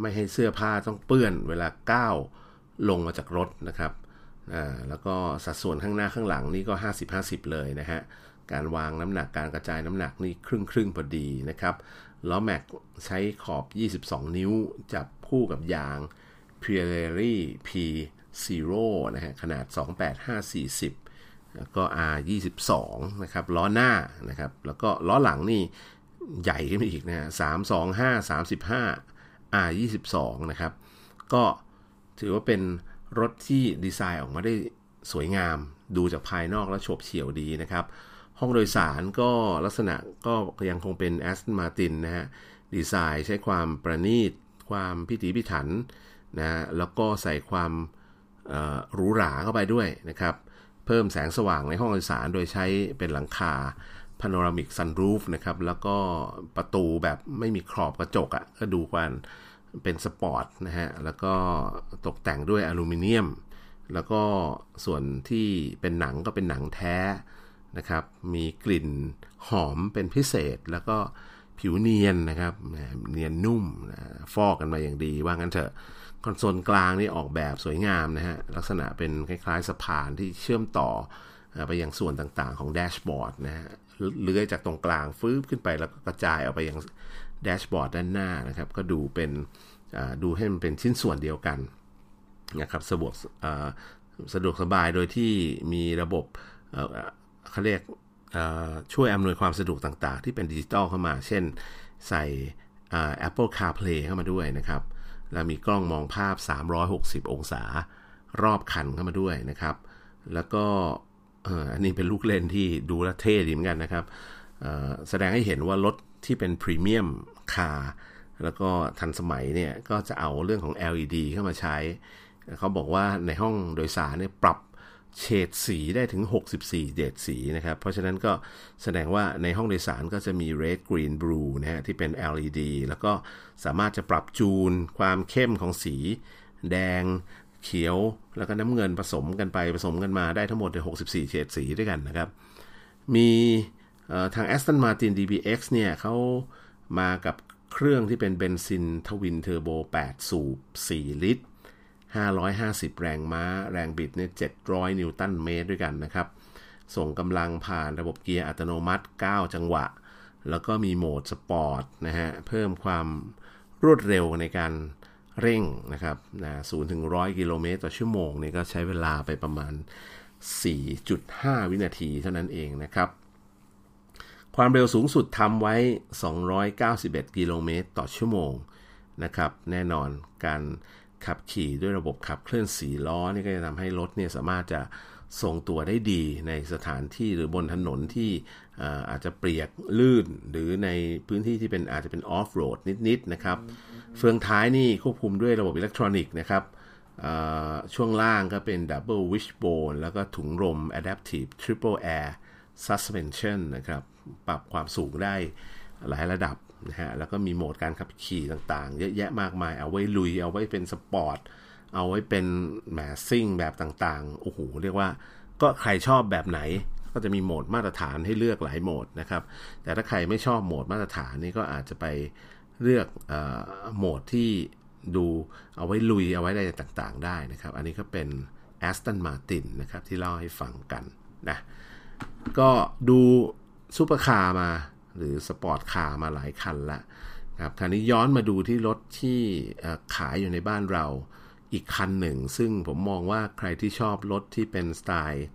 ไม่ให้เสื้อผ้าต้องเปื้อนเวลาก้าวลงมาจากรถนะครับแล้วก็สัดส่วนข้างหน้าข้างหลังนี่ก็ 50-50 เลยนะฮะ การวางน้ำหนักการกระจายน้ำหนักนี่ครึ่งครึ่งพอดีนะครับล้อแม็กใช้ขอบ 22 นิ้ว จับคู่กับยาง Pirelli P Zero นะฮะ ขนาด 28540 แล้วก็ R 22 นะครับล้อหน้านะครับแล้วก็ล้อหลังนี่ใหญ่ขึ้นไปอีกนะฮะ325 35 R 22 นะครับ ก็ถือว่าเป็นรถที่ดีไซน์ออกมาได้สวยงาม ดูจากภายนอกแล้วโฉบเฉี่ยวดีนะครับ ห้องโดยสารก็ลักษณะก็ยังคงเป็น Aston Martin นะฮะ ดีไซน์ใช้ความประณีต ความพิถีพิถันนะแล้วก็ใส่ความหรูหราเข้าไปด้วยนะครับ เพิ่มแสงสว่างในห้องโดยสารโดยใช้เป็นหลังคา panoramic sunroof นะครับ แล้วก็ประตูแบบไม่มีขอบกระจกอะ่ะก็ดูกวนเป็นสปอร์ตนะฮะ แล้วก็ตกแต่งด้วยอลูมิเนียม แล้วก็ส่วนที่เป็นหนังก็เป็นหนังแท้นะครับ มีกลิ่นหอมเป็นพิเศษ แล้วก็ ผิวเนียนนะครับเนียนนุ่มนะฟอกกันมาอย่างดีว่างั้นเถอะคอนโซลกลางนี่ออกแบบสวยงามนะฮะลักษณะเป็นคล้ายๆสะพานที่เชื่อมต่อไปยังส่วนต่างๆของแดชบอร์ดนะฮะเลื้อยจากตรงกลางฟื้นขึ้นไปแล้วก็กระจายออกไปยังแดชบอร์ดด้านหน้านะครับ ก็ดูเป็นดูให้มันเป็นชิ้นส่วนเดียวกันนะครับสะดวกสะดวกสบายโดยที่มีระบบเขาเรียก ช่วยอำนวยความสะดวกต่างๆ ที่เป็นดิจิตอลเข้ามา เช่นใส่ Apple CarPlay เข้ามาด้วยนะครับ แล้วมีกล้องมองภาพ 360 องศารอบคันเข้ามาด้วยนะครับ แล้วก็อันนี้เป็นลูกเล่นที่ดูแลเท่ดีเหมือนกันนะครับ แสดงให้เห็นว่ารถที่เป็นพรีเมียมคาร์แล้วก็ทันสมัยเนี่ยก็จะเอาเรื่องของ LED เข้ามาใช้ เขาบอกว่าในห้องโดยสารเนี่ยปรับ เฉดสีได้ถึง 64เดดสีนะครับ เพราะฉะนั้นก็แสดงว่าในห้องโดยสารก็จะมี red green blue นะฮะที่เป็น LED แล้วก็สามารถจะปรับจูนความเข้มของสี แดงเขียวแล้วก็น้ำเงินผสมกันไปผสมกันมาได้ทั้งหมดใน64 เฉดสีด้วยกันนะครับ มีทาง Aston Martin DBX เนี่ยเขามากับเครื่องที่เป็นเบนซิน twin turbo 8 สูบ 4 ลิตร 550 แรงม้า แรงบิดเนี่ย700 นิวตันเมตรด้วยกันนะครับ ส่งกำลังผ่านระบบเกียร์อัตโนมัติ 9 จังหวะ แล้วก็มีโหมดสปอร์ตนะฮะ เพิ่มความรวดเร็วในการเร่งนะครับนะ0ถึง100กิโลเมตรต่อชั่วโมงนี่ก็ใช้เวลาไปประมาณ 4.5 วินาทีเท่านั้นเองนะครับ ความเร็วสูงสุดทำไว้ 291 กิโลเมตรต่อชั่วโมงนะครับ แน่นอนการ ขับขี่ด้วยระบบขับเคลื่อนสีล้อนี่ก็จะทำให้รถเนี่ยสามารถจะทรงตัวได้ดีในสถานที่หรือบนถนนที่อาจจะเปียกลื่น หรือในพื้นที่ที่เป็นอาจจะเป็นออฟโรดนิดๆนะครับ เฟืองท้ายนี่ควบคุมด้วยระบบอิเล็กทรอนิกส์นะครับช่วงล่างก็เป็น Double Wishbone แล้วก็ถุงลม Adaptive Triple Air Suspension นะครับ ปรับความสูงได้หลายระดับ นะฮะแล้วก็มีโหมดการขับขี่ต่างๆ เยอะแยะมากมาย เอาไว้ลุย เอาไว้เป็นสปอร์ต เอาไว้เป็นแหมซิ่งแบบต่างๆ โอ้โห เรียกว่าก็ใครชอบแบบไหนก็จะมีโหมดมาตรฐานให้เลือกหลายโหมดนะครับ แต่ถ้าใครไม่ชอบโหมดมาตรฐานนี่ก็อาจจะไปเลือกอโหมดที่ดูเอาไว้ลุยเอาไว้อะไรต่างๆ ได้นะครับ อันนี้ก็เป็น Aston Martin นะครับที่เล่าให้ฟังกันนะ ก็ดูซูเปอร์คาร์มา หรือสปอร์ตคาร์มาหลายคันละครับคราวนี้ย้อนมาดูที่รถที่ขายอยู่ในบ้านเราอีกคันหนึ่ง ซึ่งผมมองว่าใครที่ชอบรถที่เป็นสไตล์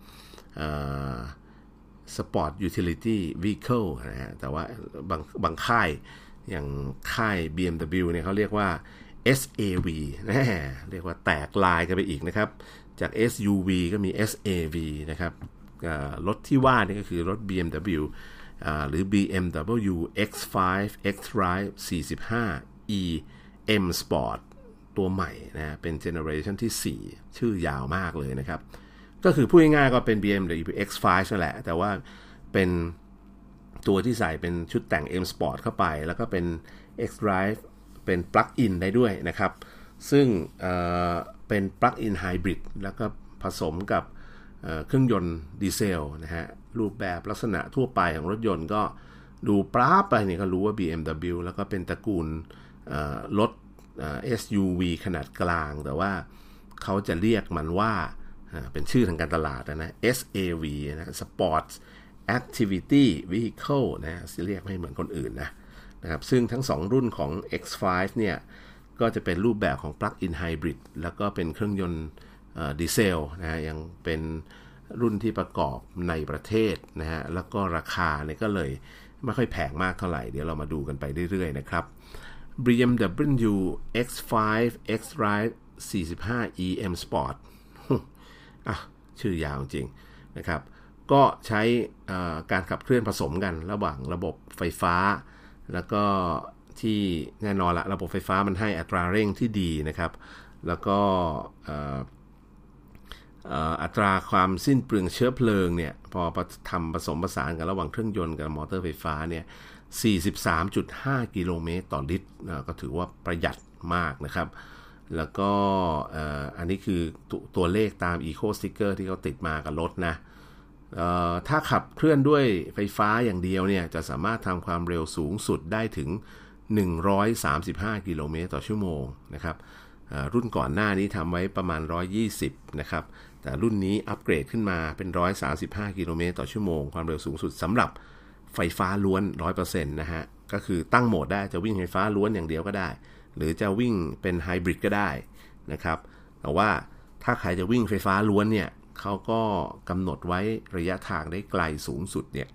sport utility vehicle นะฮะแต่ว่าบางบางค่ายอย่างค่าย BMW เนี่ยเขาเรียกว่า SAV นะเรียกว่าแตกลายกันไปอีกนะครับ จาก SUV ก็มี SAV นะครับรถที่ว่านี่ก็คือรถ BMW หรือ BMW X5 X-Drive 45 e M Sport ตัวใหม่นะเป็นเจเนอเรชันที่ 4 ชื่อยาวมากเลยนะครับ ก็คือพูดง่ายๆก็เป็น BMW X5 นั่นแหละ แต่ว่าเป็นตัวที่ใส่เป็นชุดแต่ง M Sport เข้าไป แล้วก็เป็น X-Drive เป็นปลั๊กอินได้ด้วยนะครับ ซึ่งเเป็นปลั๊กอินไฮบริดแล้วก็ผสมกับเครื่องยนต์ดีเซลนะฮะ รูปแบบลักษณะทั่วไปของรถยนต์ก็ดูปราบไปนี่ก็รู้ว่า BMW แล้วก็เป็นตระกูลรถ SUV ขนาดกลาง แต่ว่าเขาจะเรียกมันว่าเป็นชื่อทางการตลาดนะ SAV นะ Sports Activity Vehicle นะเรียกไม่เหมือนคนอื่นนะนะครับซึ่งทั้ง 2 รุ่นของ X5 เนี่ย ก็จะเป็นรูปแบบของ Plug-in Hybrid แล้วก็เป็นเครื่องยนต์ดีเซลนะยังเป็น รุ่นที่ประกอบในประเทศนะฮะแล้วก็ราคาเนี่ยก็เลยไม่ค่อยแพงมากเท่าไหร่ เดี๋ยวเรามาดูกันไปเรื่อยๆนะครับ BMW X5 X-Drive 45 EM Sport อะชื่อยาวจริงนะครับ ก็ใช้การขับเคลื่อนผสมกันระหว่างระบบไฟฟ้า แล้วก็ที่แน่นอนละระบบไฟฟ้ามันให้อัตราเร่งที่ดีนะครับ แล้วก็ อัตราความสิ้นเปลืองเชื้อเพลิงเนี่ยพอทำผสมผสานกันระหว่างเครื่องยนต์กับมอเตอร์ไฟฟ้าเนี่ย 43.5 กิโลเมตรต่อลิตรก็ถือว่าประหยัดมากนะครับ แล้วก็อันนี้คือตตัวเลขตาม Eco Sticker ที่เขาติดมากับรถนะถ้าขับเคลื่อนด้วยไฟฟ้าอย่างเดียวเนี่ย จะสามารถทำความเร็วสูงสุดได้ถึง 135 กิโลเมตรต่อชั่วโมงนะครับรุ่นก่อนหน้านี้ทำไว้ประมาณ 120 นะครับ แต่รุ่นนี้อัปเกรดขึ้นมาเป็น 135 กิโลเมตรต่อชั่วโมง ความเร็วสูงสุดสำหรับไฟฟ้าล้วน 100%นะฮะ ก็คือตั้งโหมดได้จะวิ่งไฟฟ้าล้วนอย่างเดียวก็ได้ หรือจะวิ่งเป็นไฮบริดก็ได้นะครับ แต่ว่าถ้าใครจะวิ่งไฟฟ้าล้วนเนี่ยเขาก็กำหนดไว้ระยะทางได้ไกลสูงสุดเนี่ย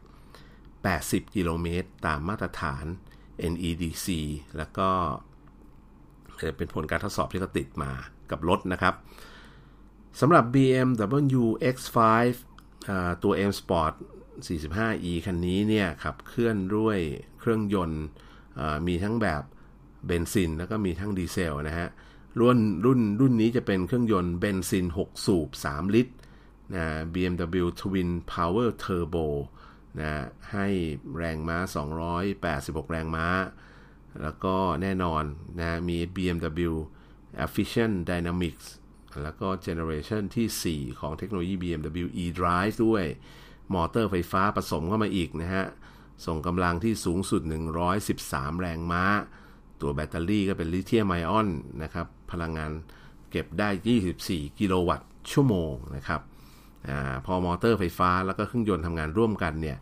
80 กิโลเมตร ตามมาตรฐาน NEDC แล้วก็เป็นผลการทดสอบที่เขาติดมากับรถนะครับ สำหรับ BMW X5 ตัว M Sport 45e คันนี้เนี่ยขับเคลื่อนด้วยเครื่องยนต์มีทั้งแบบเบนซิน แล้วก็มีทั้งดีเซลนะฮะรุ่นรุ่นรุ่นนี้จะเป็นเครื่องยนต์เบนซิน 6 สูบ 3 ลิตรนะ BMW Twin Power Turbo นะให้แรงม้า 286 แรงม้า แล้วก็แน่นอนนะมี BMW Efficient Dynamics แล้วก็เจเนอเรชันที่ 4 ของเทคโนโลยี BMW eDrive ด้วย มอเตอร์ไฟฟ้าผสมเข้ามาอีกนะฮะ ส่งกำลังที่สูงสุด 113 แรงม้า ตัวแบตเตอรี่ก็เป็นลิเธียมไอออนนะครับ พลังงานเก็บได้ 24 กิโลวัตต์ชั่วโมงนะครับพอมอเตอร์ไฟฟ้าแล้วก็เครื่องยนต์ทำงานร่วมกันเนี่ย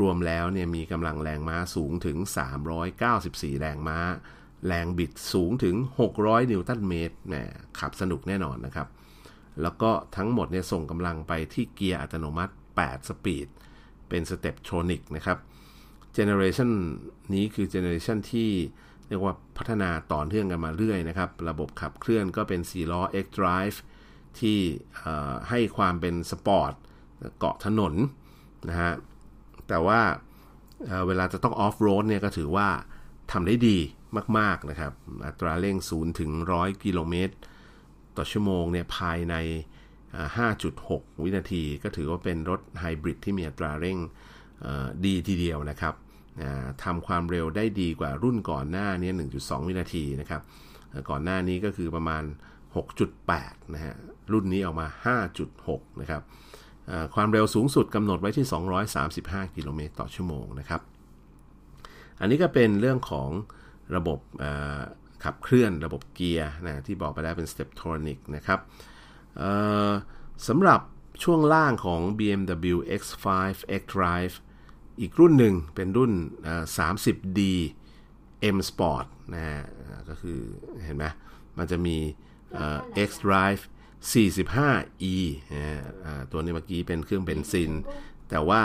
รวมแล้วเนี่ยมีกำลังแรงม้าสูงถึง 394 แรงม้า แรงบิดสูงถึง 600 นิวตันเมตรแหมขับสนุกแน่นอนนะครับ แล้วก็ทั้งหมดเนี่ยส่งกำลังไปที่เกียร์อัตโนมัติ 8 สปีด เป็น Steptronic นะครับเจเนอเรชันนี้คือเจเนอเรชันที่เรียกว่าพัฒนาต่อเนื่องกันมาเรื่อยนะครับ ระบบขับเคลื่อนก็เป็น 4 ล้อ xDrive ที่ให้ความเป็นสปอร์ตเกาะถนนนะฮะแต่ว่าเวลาจะต้องออฟโรดเนี่ยก็ถือว่าทำได้ดี มาก ๆ นะครับ อัตราเร่ง 0 ถึง 100 กิโลเมตร ต่อชั่วโมงเนี่ยภายใน 5.6 วินาที ก็ถือว่าเป็นรถไฮบริดที่มีอัตราเร่งดีทีเดียวนะครับทำความเร็วได้ดีกว่ารุ่นก่อนหน้านี้ 1.2 วินาทีนะครับ ก่อนหน้านี้ก็คือประมาณ 6.8 นะฮะ รุ่นนี้ออกมา 5.6 นะครับ ความเร็วสูงสุดกำหนดไว้ที่ 235 กิโลเมตรต่อชั่วโมงนะครับ อันนี้ก็เป็นเรื่องของ ระบบขับเคลื่อนระบบเกียร์นะที่บอกไปแล้วเป็น Steptronic นะครับสำหรับช่วงล่างของ BMW X5 xDrive อีกรุ่นหนึ่งเป็นรุ่น 30D M Sport นะก็คือเห็นไหมมันจะมี xDrive 45e ตัวนี้เมื่อกี้เป็นเครื่องเบนซิน แต่ว่า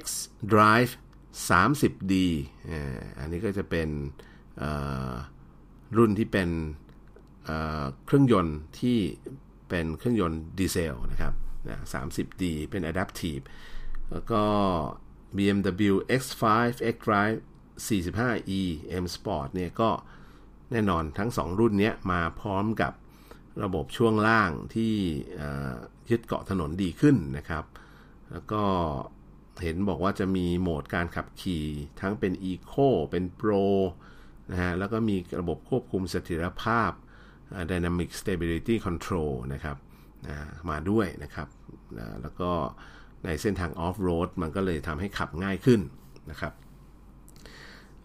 X Drive 30D อันนี้ก็จะเป็นรุ่นที่เป็นเครื่องยนต์ที่เป็นเครื่องยนต์ดีเซลนะครับนะ 30D เป็น Adaptive แล้วก็ BMW X5 xDrive 45e M Sport เนี่ยก็แน่นอนทั้ง 2 รุ่นนี้มาพร้อมกับระบบช่วงล่างที่ยึดเกาะถนนดีขึ้นนะครับ แล้วก็ เห็นบอกว่าจะมีโหมดการขับขี่ทั้งเป็น Eco เป็น Pro นะฮะ แล้วก็มีระบบควบคุมเสถียรภาพ Dynamic Stability Control นะครับนะมาด้วยนะครับนะแล้วก็ในเส้นทางออฟโรดมันก็เลยทำให้ขับง่ายขึ้นนะครับ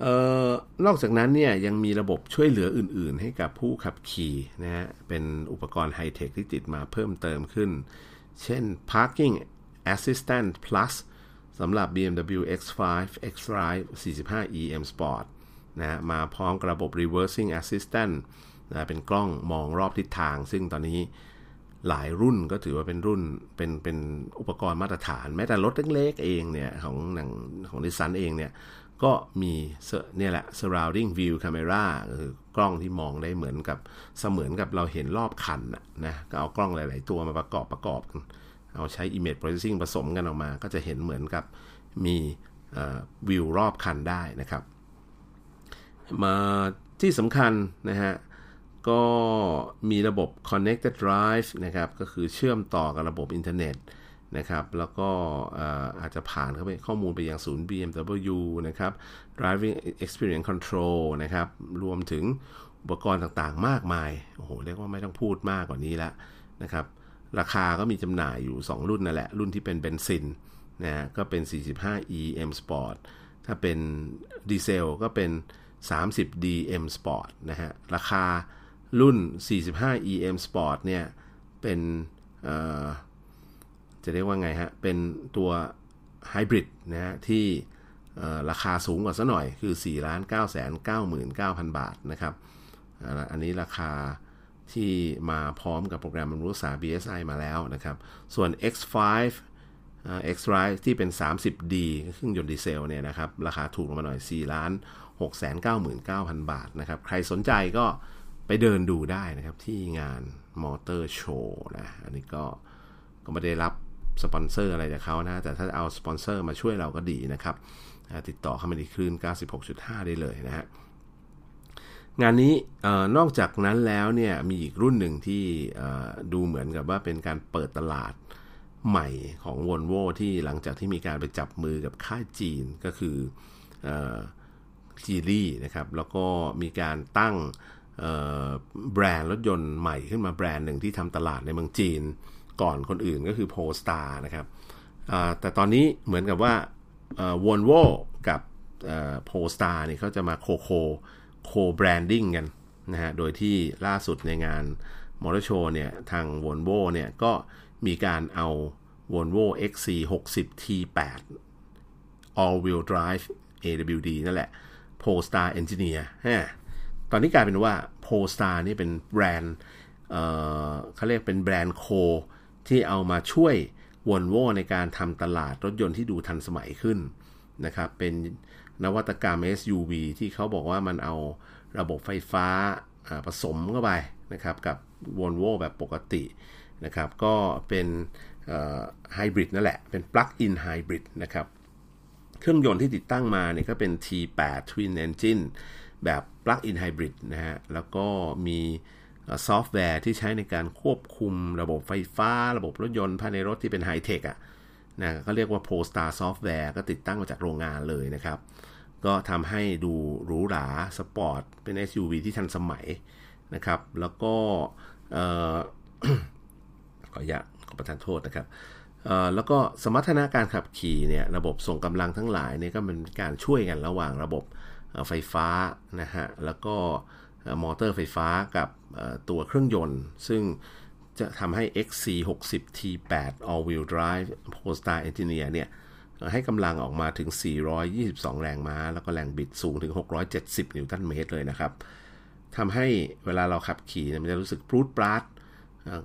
ออนอกจากนั้นเนี่ยยังมีระบบช่วยเหลืออื่น ๆ ให้กับผู้ขับขี่นะฮะ เป็นอุปกรณ์ไฮเทคที่ติดมาเพิ่มเติมขึ้น เช่น Parking Assistant Plus สำหรับ BMW X5 xDrive 45e M Sport นะมาพร้อมกระบบ Reversing Assistant นะเป็นกล้องมองรอบทิศทาง ซึ่งตอนนี้หลายรุ่นก็ถือว่าเป็นรุ่นเป็นเป็นอุปกรณ์มาตรฐาน แม้แต่รถเล็กๆเองเนี่ยของหนังของดิสันเองเนี่ยก็มีเนี่ยแหละ surrounding view camera คือกล้องที่มองได้เหมือนกับเสมือนกับเราเห็นรอบคันนะก็เอากล้องหลาย ๆ ตัวมาประกอบประกอบกัน เอาใช้ image processing ผสมกันออกมา ก็จะเห็นเหมือนกับมีวิวรอบคันได้นะครับ มาที่สำคัญนะฮะก็มีระบบ connected drive นะครับ ก็คือเชื่อมต่อกับระบบอินเทอร์เน็ตนะครับ แล้วก็อาจจะผ่านเข้าไปข้อมูลไปยังศูนย์ BMW นะครับ driving experience control นะครับ รวมถึงอุปกรณ์ต่างๆ มากมาย โอ้โห เรียกว่าไม่ต้องพูดมากกว่านี้ล้วนะครับ ราคาก็มีจำหน่ายอยู่ 2 รุ่นนั่นแหละ รุ่นที่เป็นเบนซินนะก็เป็น 45e M Sport ถ้าเป็นดีเซลก็เป็น 30d M Sport นะฮะ ราคารุ่น 45 EM Sport เนี่ย เป็นจะเรียกว่าไงฮะ เป็นตัวไฮบริดนะฮะ ที่ราคาสูงกว่าซะหน่อยคือ 4 9 9 9 9 0 0บาทนะครับ อันนี้ราคา ที่มาพร้อมกับโปรแกรมบำรุงรักษา BSI มาแล้วนะครับ ส่วน X5 xDrive ที่เป็น 30D เครื่องยนต์ดีเซลเนี่ยนะครับ ราคาถูกลงมาหน่อย 4 ล้าน 6 9 9 0 0 0 บาทนะครับ ใครสนใจก็ไปเดินดูได้นะครับ ที่งานมอเตอร์โชว์นะ อันนี้ก็ก็ไม่ได้รับสปอนเซอร์อะไรจากเขานะ แต่ถ้าเอาสปอนเซอร์มาช่วยเราก็ดีนะครับ ติดต่อเข้ามาที่คลื่น 96.5 ได้เลยนะฮะ งานนี้นอกจากนั้นแล้วเนี่ยมีอีกรุ่นหนึ่งที่ดูเหมือนกับว่าเป็นการเปิดตลาดใหม่ของ v o l v o ที่หลังจากที่มีการไปจับมือกับค่ายจีนก็คือจีรี่นะครับ แล้วก็มีการตั้งแบรนด์รถยนต์ใหม่ขึ้นมาแบรนด์หนึ่งที่ทำตลาดในเมืองจีนก่อนคนอื่นก็คือ Polestar นะครับแต่ตอนนี้เหมือนกับว่าวอลโวกับโพสตาร์นี่เขาจะมาโคโค Co-branding กันนะฮะ โดยที่ล่าสุดในงานมอเตอร์โชว์เนี่ย ทางวอลโวเนี่ย ก็มีการเอา Volvo XC60 T8 All Wheel Drive AWD นั่นแหละ Polestar Engineer ฮะตอนนี้กลายเป็นว่า Polestar นี่เป็นแบรนด์ เขาเรียกเป็นแบรนด์ co ที่เอามาช่วยวอลโวในการทำตลาดรถยนต์ที่ดูทันสมัยขึ้นนะครับ เป็น นวัตกรรม SUV ที่เขาบอกว่ามันเอาระบบไฟฟ้าผสมเข้าไปนะครับกับวอลโวแบบปกตินะครับก็เป็นไฮบริดนั่นแหละ เป็น Plug-in Hybrid นะครับ เครื่องยนต์ที่ติดตั้งมาเนี่ยก็เป็น T8 Twin Engine แบบ Plug-in Hybrid นะฮะ แล้วก็มีซอฟต์แวร์ที่ใช้ในการควบคุมระบบไฟฟ้า ระบบรถยนต์ภายในรถที่เป็นไฮเทคอะนะก็เรียกว่า Polestar Software ก็ติดตั้งมาจากโรงงานเลยนะครับ ก็ทำให้ดูหรูหราสปอร์ต เป็น SUV ที่ทันสมัยนะครับ แล้วก็ขออนุญาตขอประทานโทษนะครับแล้วก็สมรรถนะการขับขี่เนี่ยระบบส่งกำลังทั้งหลายเนี่ยก็เป็นการช่วยกันระหว่างระบบไฟฟ้านะฮะแล้วก็มอเตอร์ไฟฟ้ากับตัวเครื่องยนต์ ซึ่งจะทำให้ XC60 T8 All Wheel Drive Polestar Engineer เนี่ย ให้กำลังออกมาถึง 422 แรงม้า แล้วก็แรงบิดสูงถึง 670 นิวตันเมตรเลยนะครับทำให้เวลาเราขับขี่มันจะรู้สึกปรูดปราด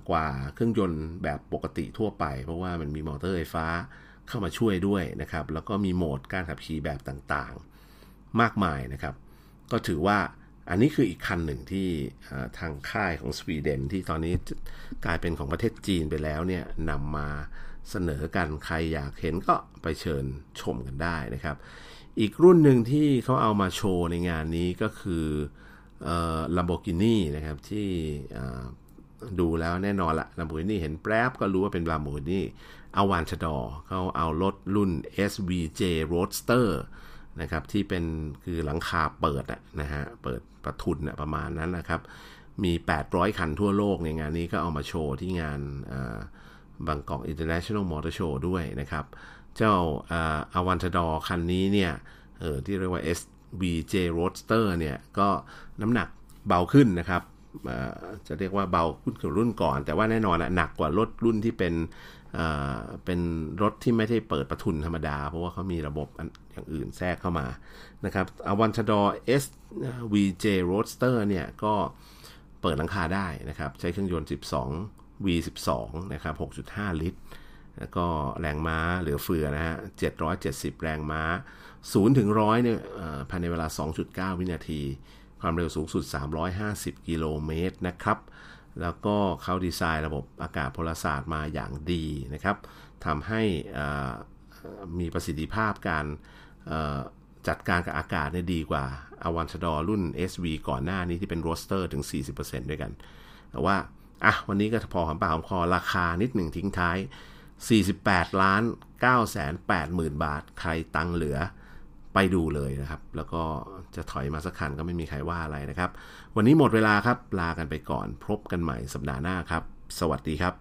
กว่าเครื่องยนต์แบบปกติทั่วไป เพราะว่ามันมีมอเตอร์ไฟฟ้าเข้ามาช่วยด้วยนะครับ แล้วก็มีโหมดการขับขี่แบบต่างๆ มากมายนะครับ ก็ถือว่าอันนี้คืออีกคันหนึ่งที่ทางค่ายของสวีเดนที่ตอนนี้กลายเป็นของประเทศจีนไปแล้วเนี่ยนำมา เสนอกันใครอยากเห็นก็ไปเชิญชมกันได้นะครับ อีกรุ่นหนึ่งที่เขาเอามาโชว์ในงานนี้ก็คือลัมโบกินีนะครับที่ดูแล้วแน่นอนละลัมโบกินีเห็นแป๊บก็รู้ว่าเป็นลัมโบกินีเอาวานชดอเขาเอารถรุ่น SVJ Roadster นะครับที่เป็นคือหลังคาเปิดนะฮะเปิดประทุนประมาณนั้นนะครับ มี 800 คันทั่วโลกในงานนี้ก็เอามาโชว์ที่งาน บางกอก International Motor Show ด้วยนะครับ เจ้าอาวันชดอคันนี้เนี่ยเออที่เรียกว่า SVJ Roadster เนี่ยก็น้ำหนักเบาขึ้นนะครับจะเรียกว่าเบาขึ้นกว่ารุ่นก่อน แต่ว่าแน่นอนหนักกว่ารถรุ่นที่เป็นเป็นรถที่ไม่ได้เปิดประทุนธรรมดา เพราะว่าเขามีระบบอย่างอื่นแทรกเข้ามานะครับอวันชดอ SVJ Roadster เนี่ยก็เปิดหลังคาได้นะครับ ใช้เครื่องยนต์ 12 V12 นะครับ 6.5 ลิตร แล้วก็แรงม้าเหลือเฟือนะฮะ 770 แรงม้า 0 ถึง 100 เนี่ยภายในเวลา 2.9 วินาที ความเร็วสูงสุด 350 กิโลเมตรนะครับ แล้วก็เขาดีไซน์ระบบอากาศพลศาสตร์มาอย่างดีนะครับทำให้มีประสิทธิภาพการจัดการกับอากาศได้ดีกว่าอวันชดอรุ่น SV ก่อนหน้านี้ที่เป็นโรสเตอร์ถึง 40%ด้วยกัน แต่ว่า อะวันนี้ก็พอหอมปากหอมคอราคานิดหนึ่งทิ้งท้าย 48 ล้าน 9 8 0 0 0 บาท ใครตังเหลือไปดูเลยนะครับ แล้วก็จะถอยมาสักคันก็ไม่มีใครว่าอะไรนะครับ วันนี้หมดเวลาครับ ลากันไปก่อน พบกันใหม่สัปดาห์หน้าครับ สวัสดีครับ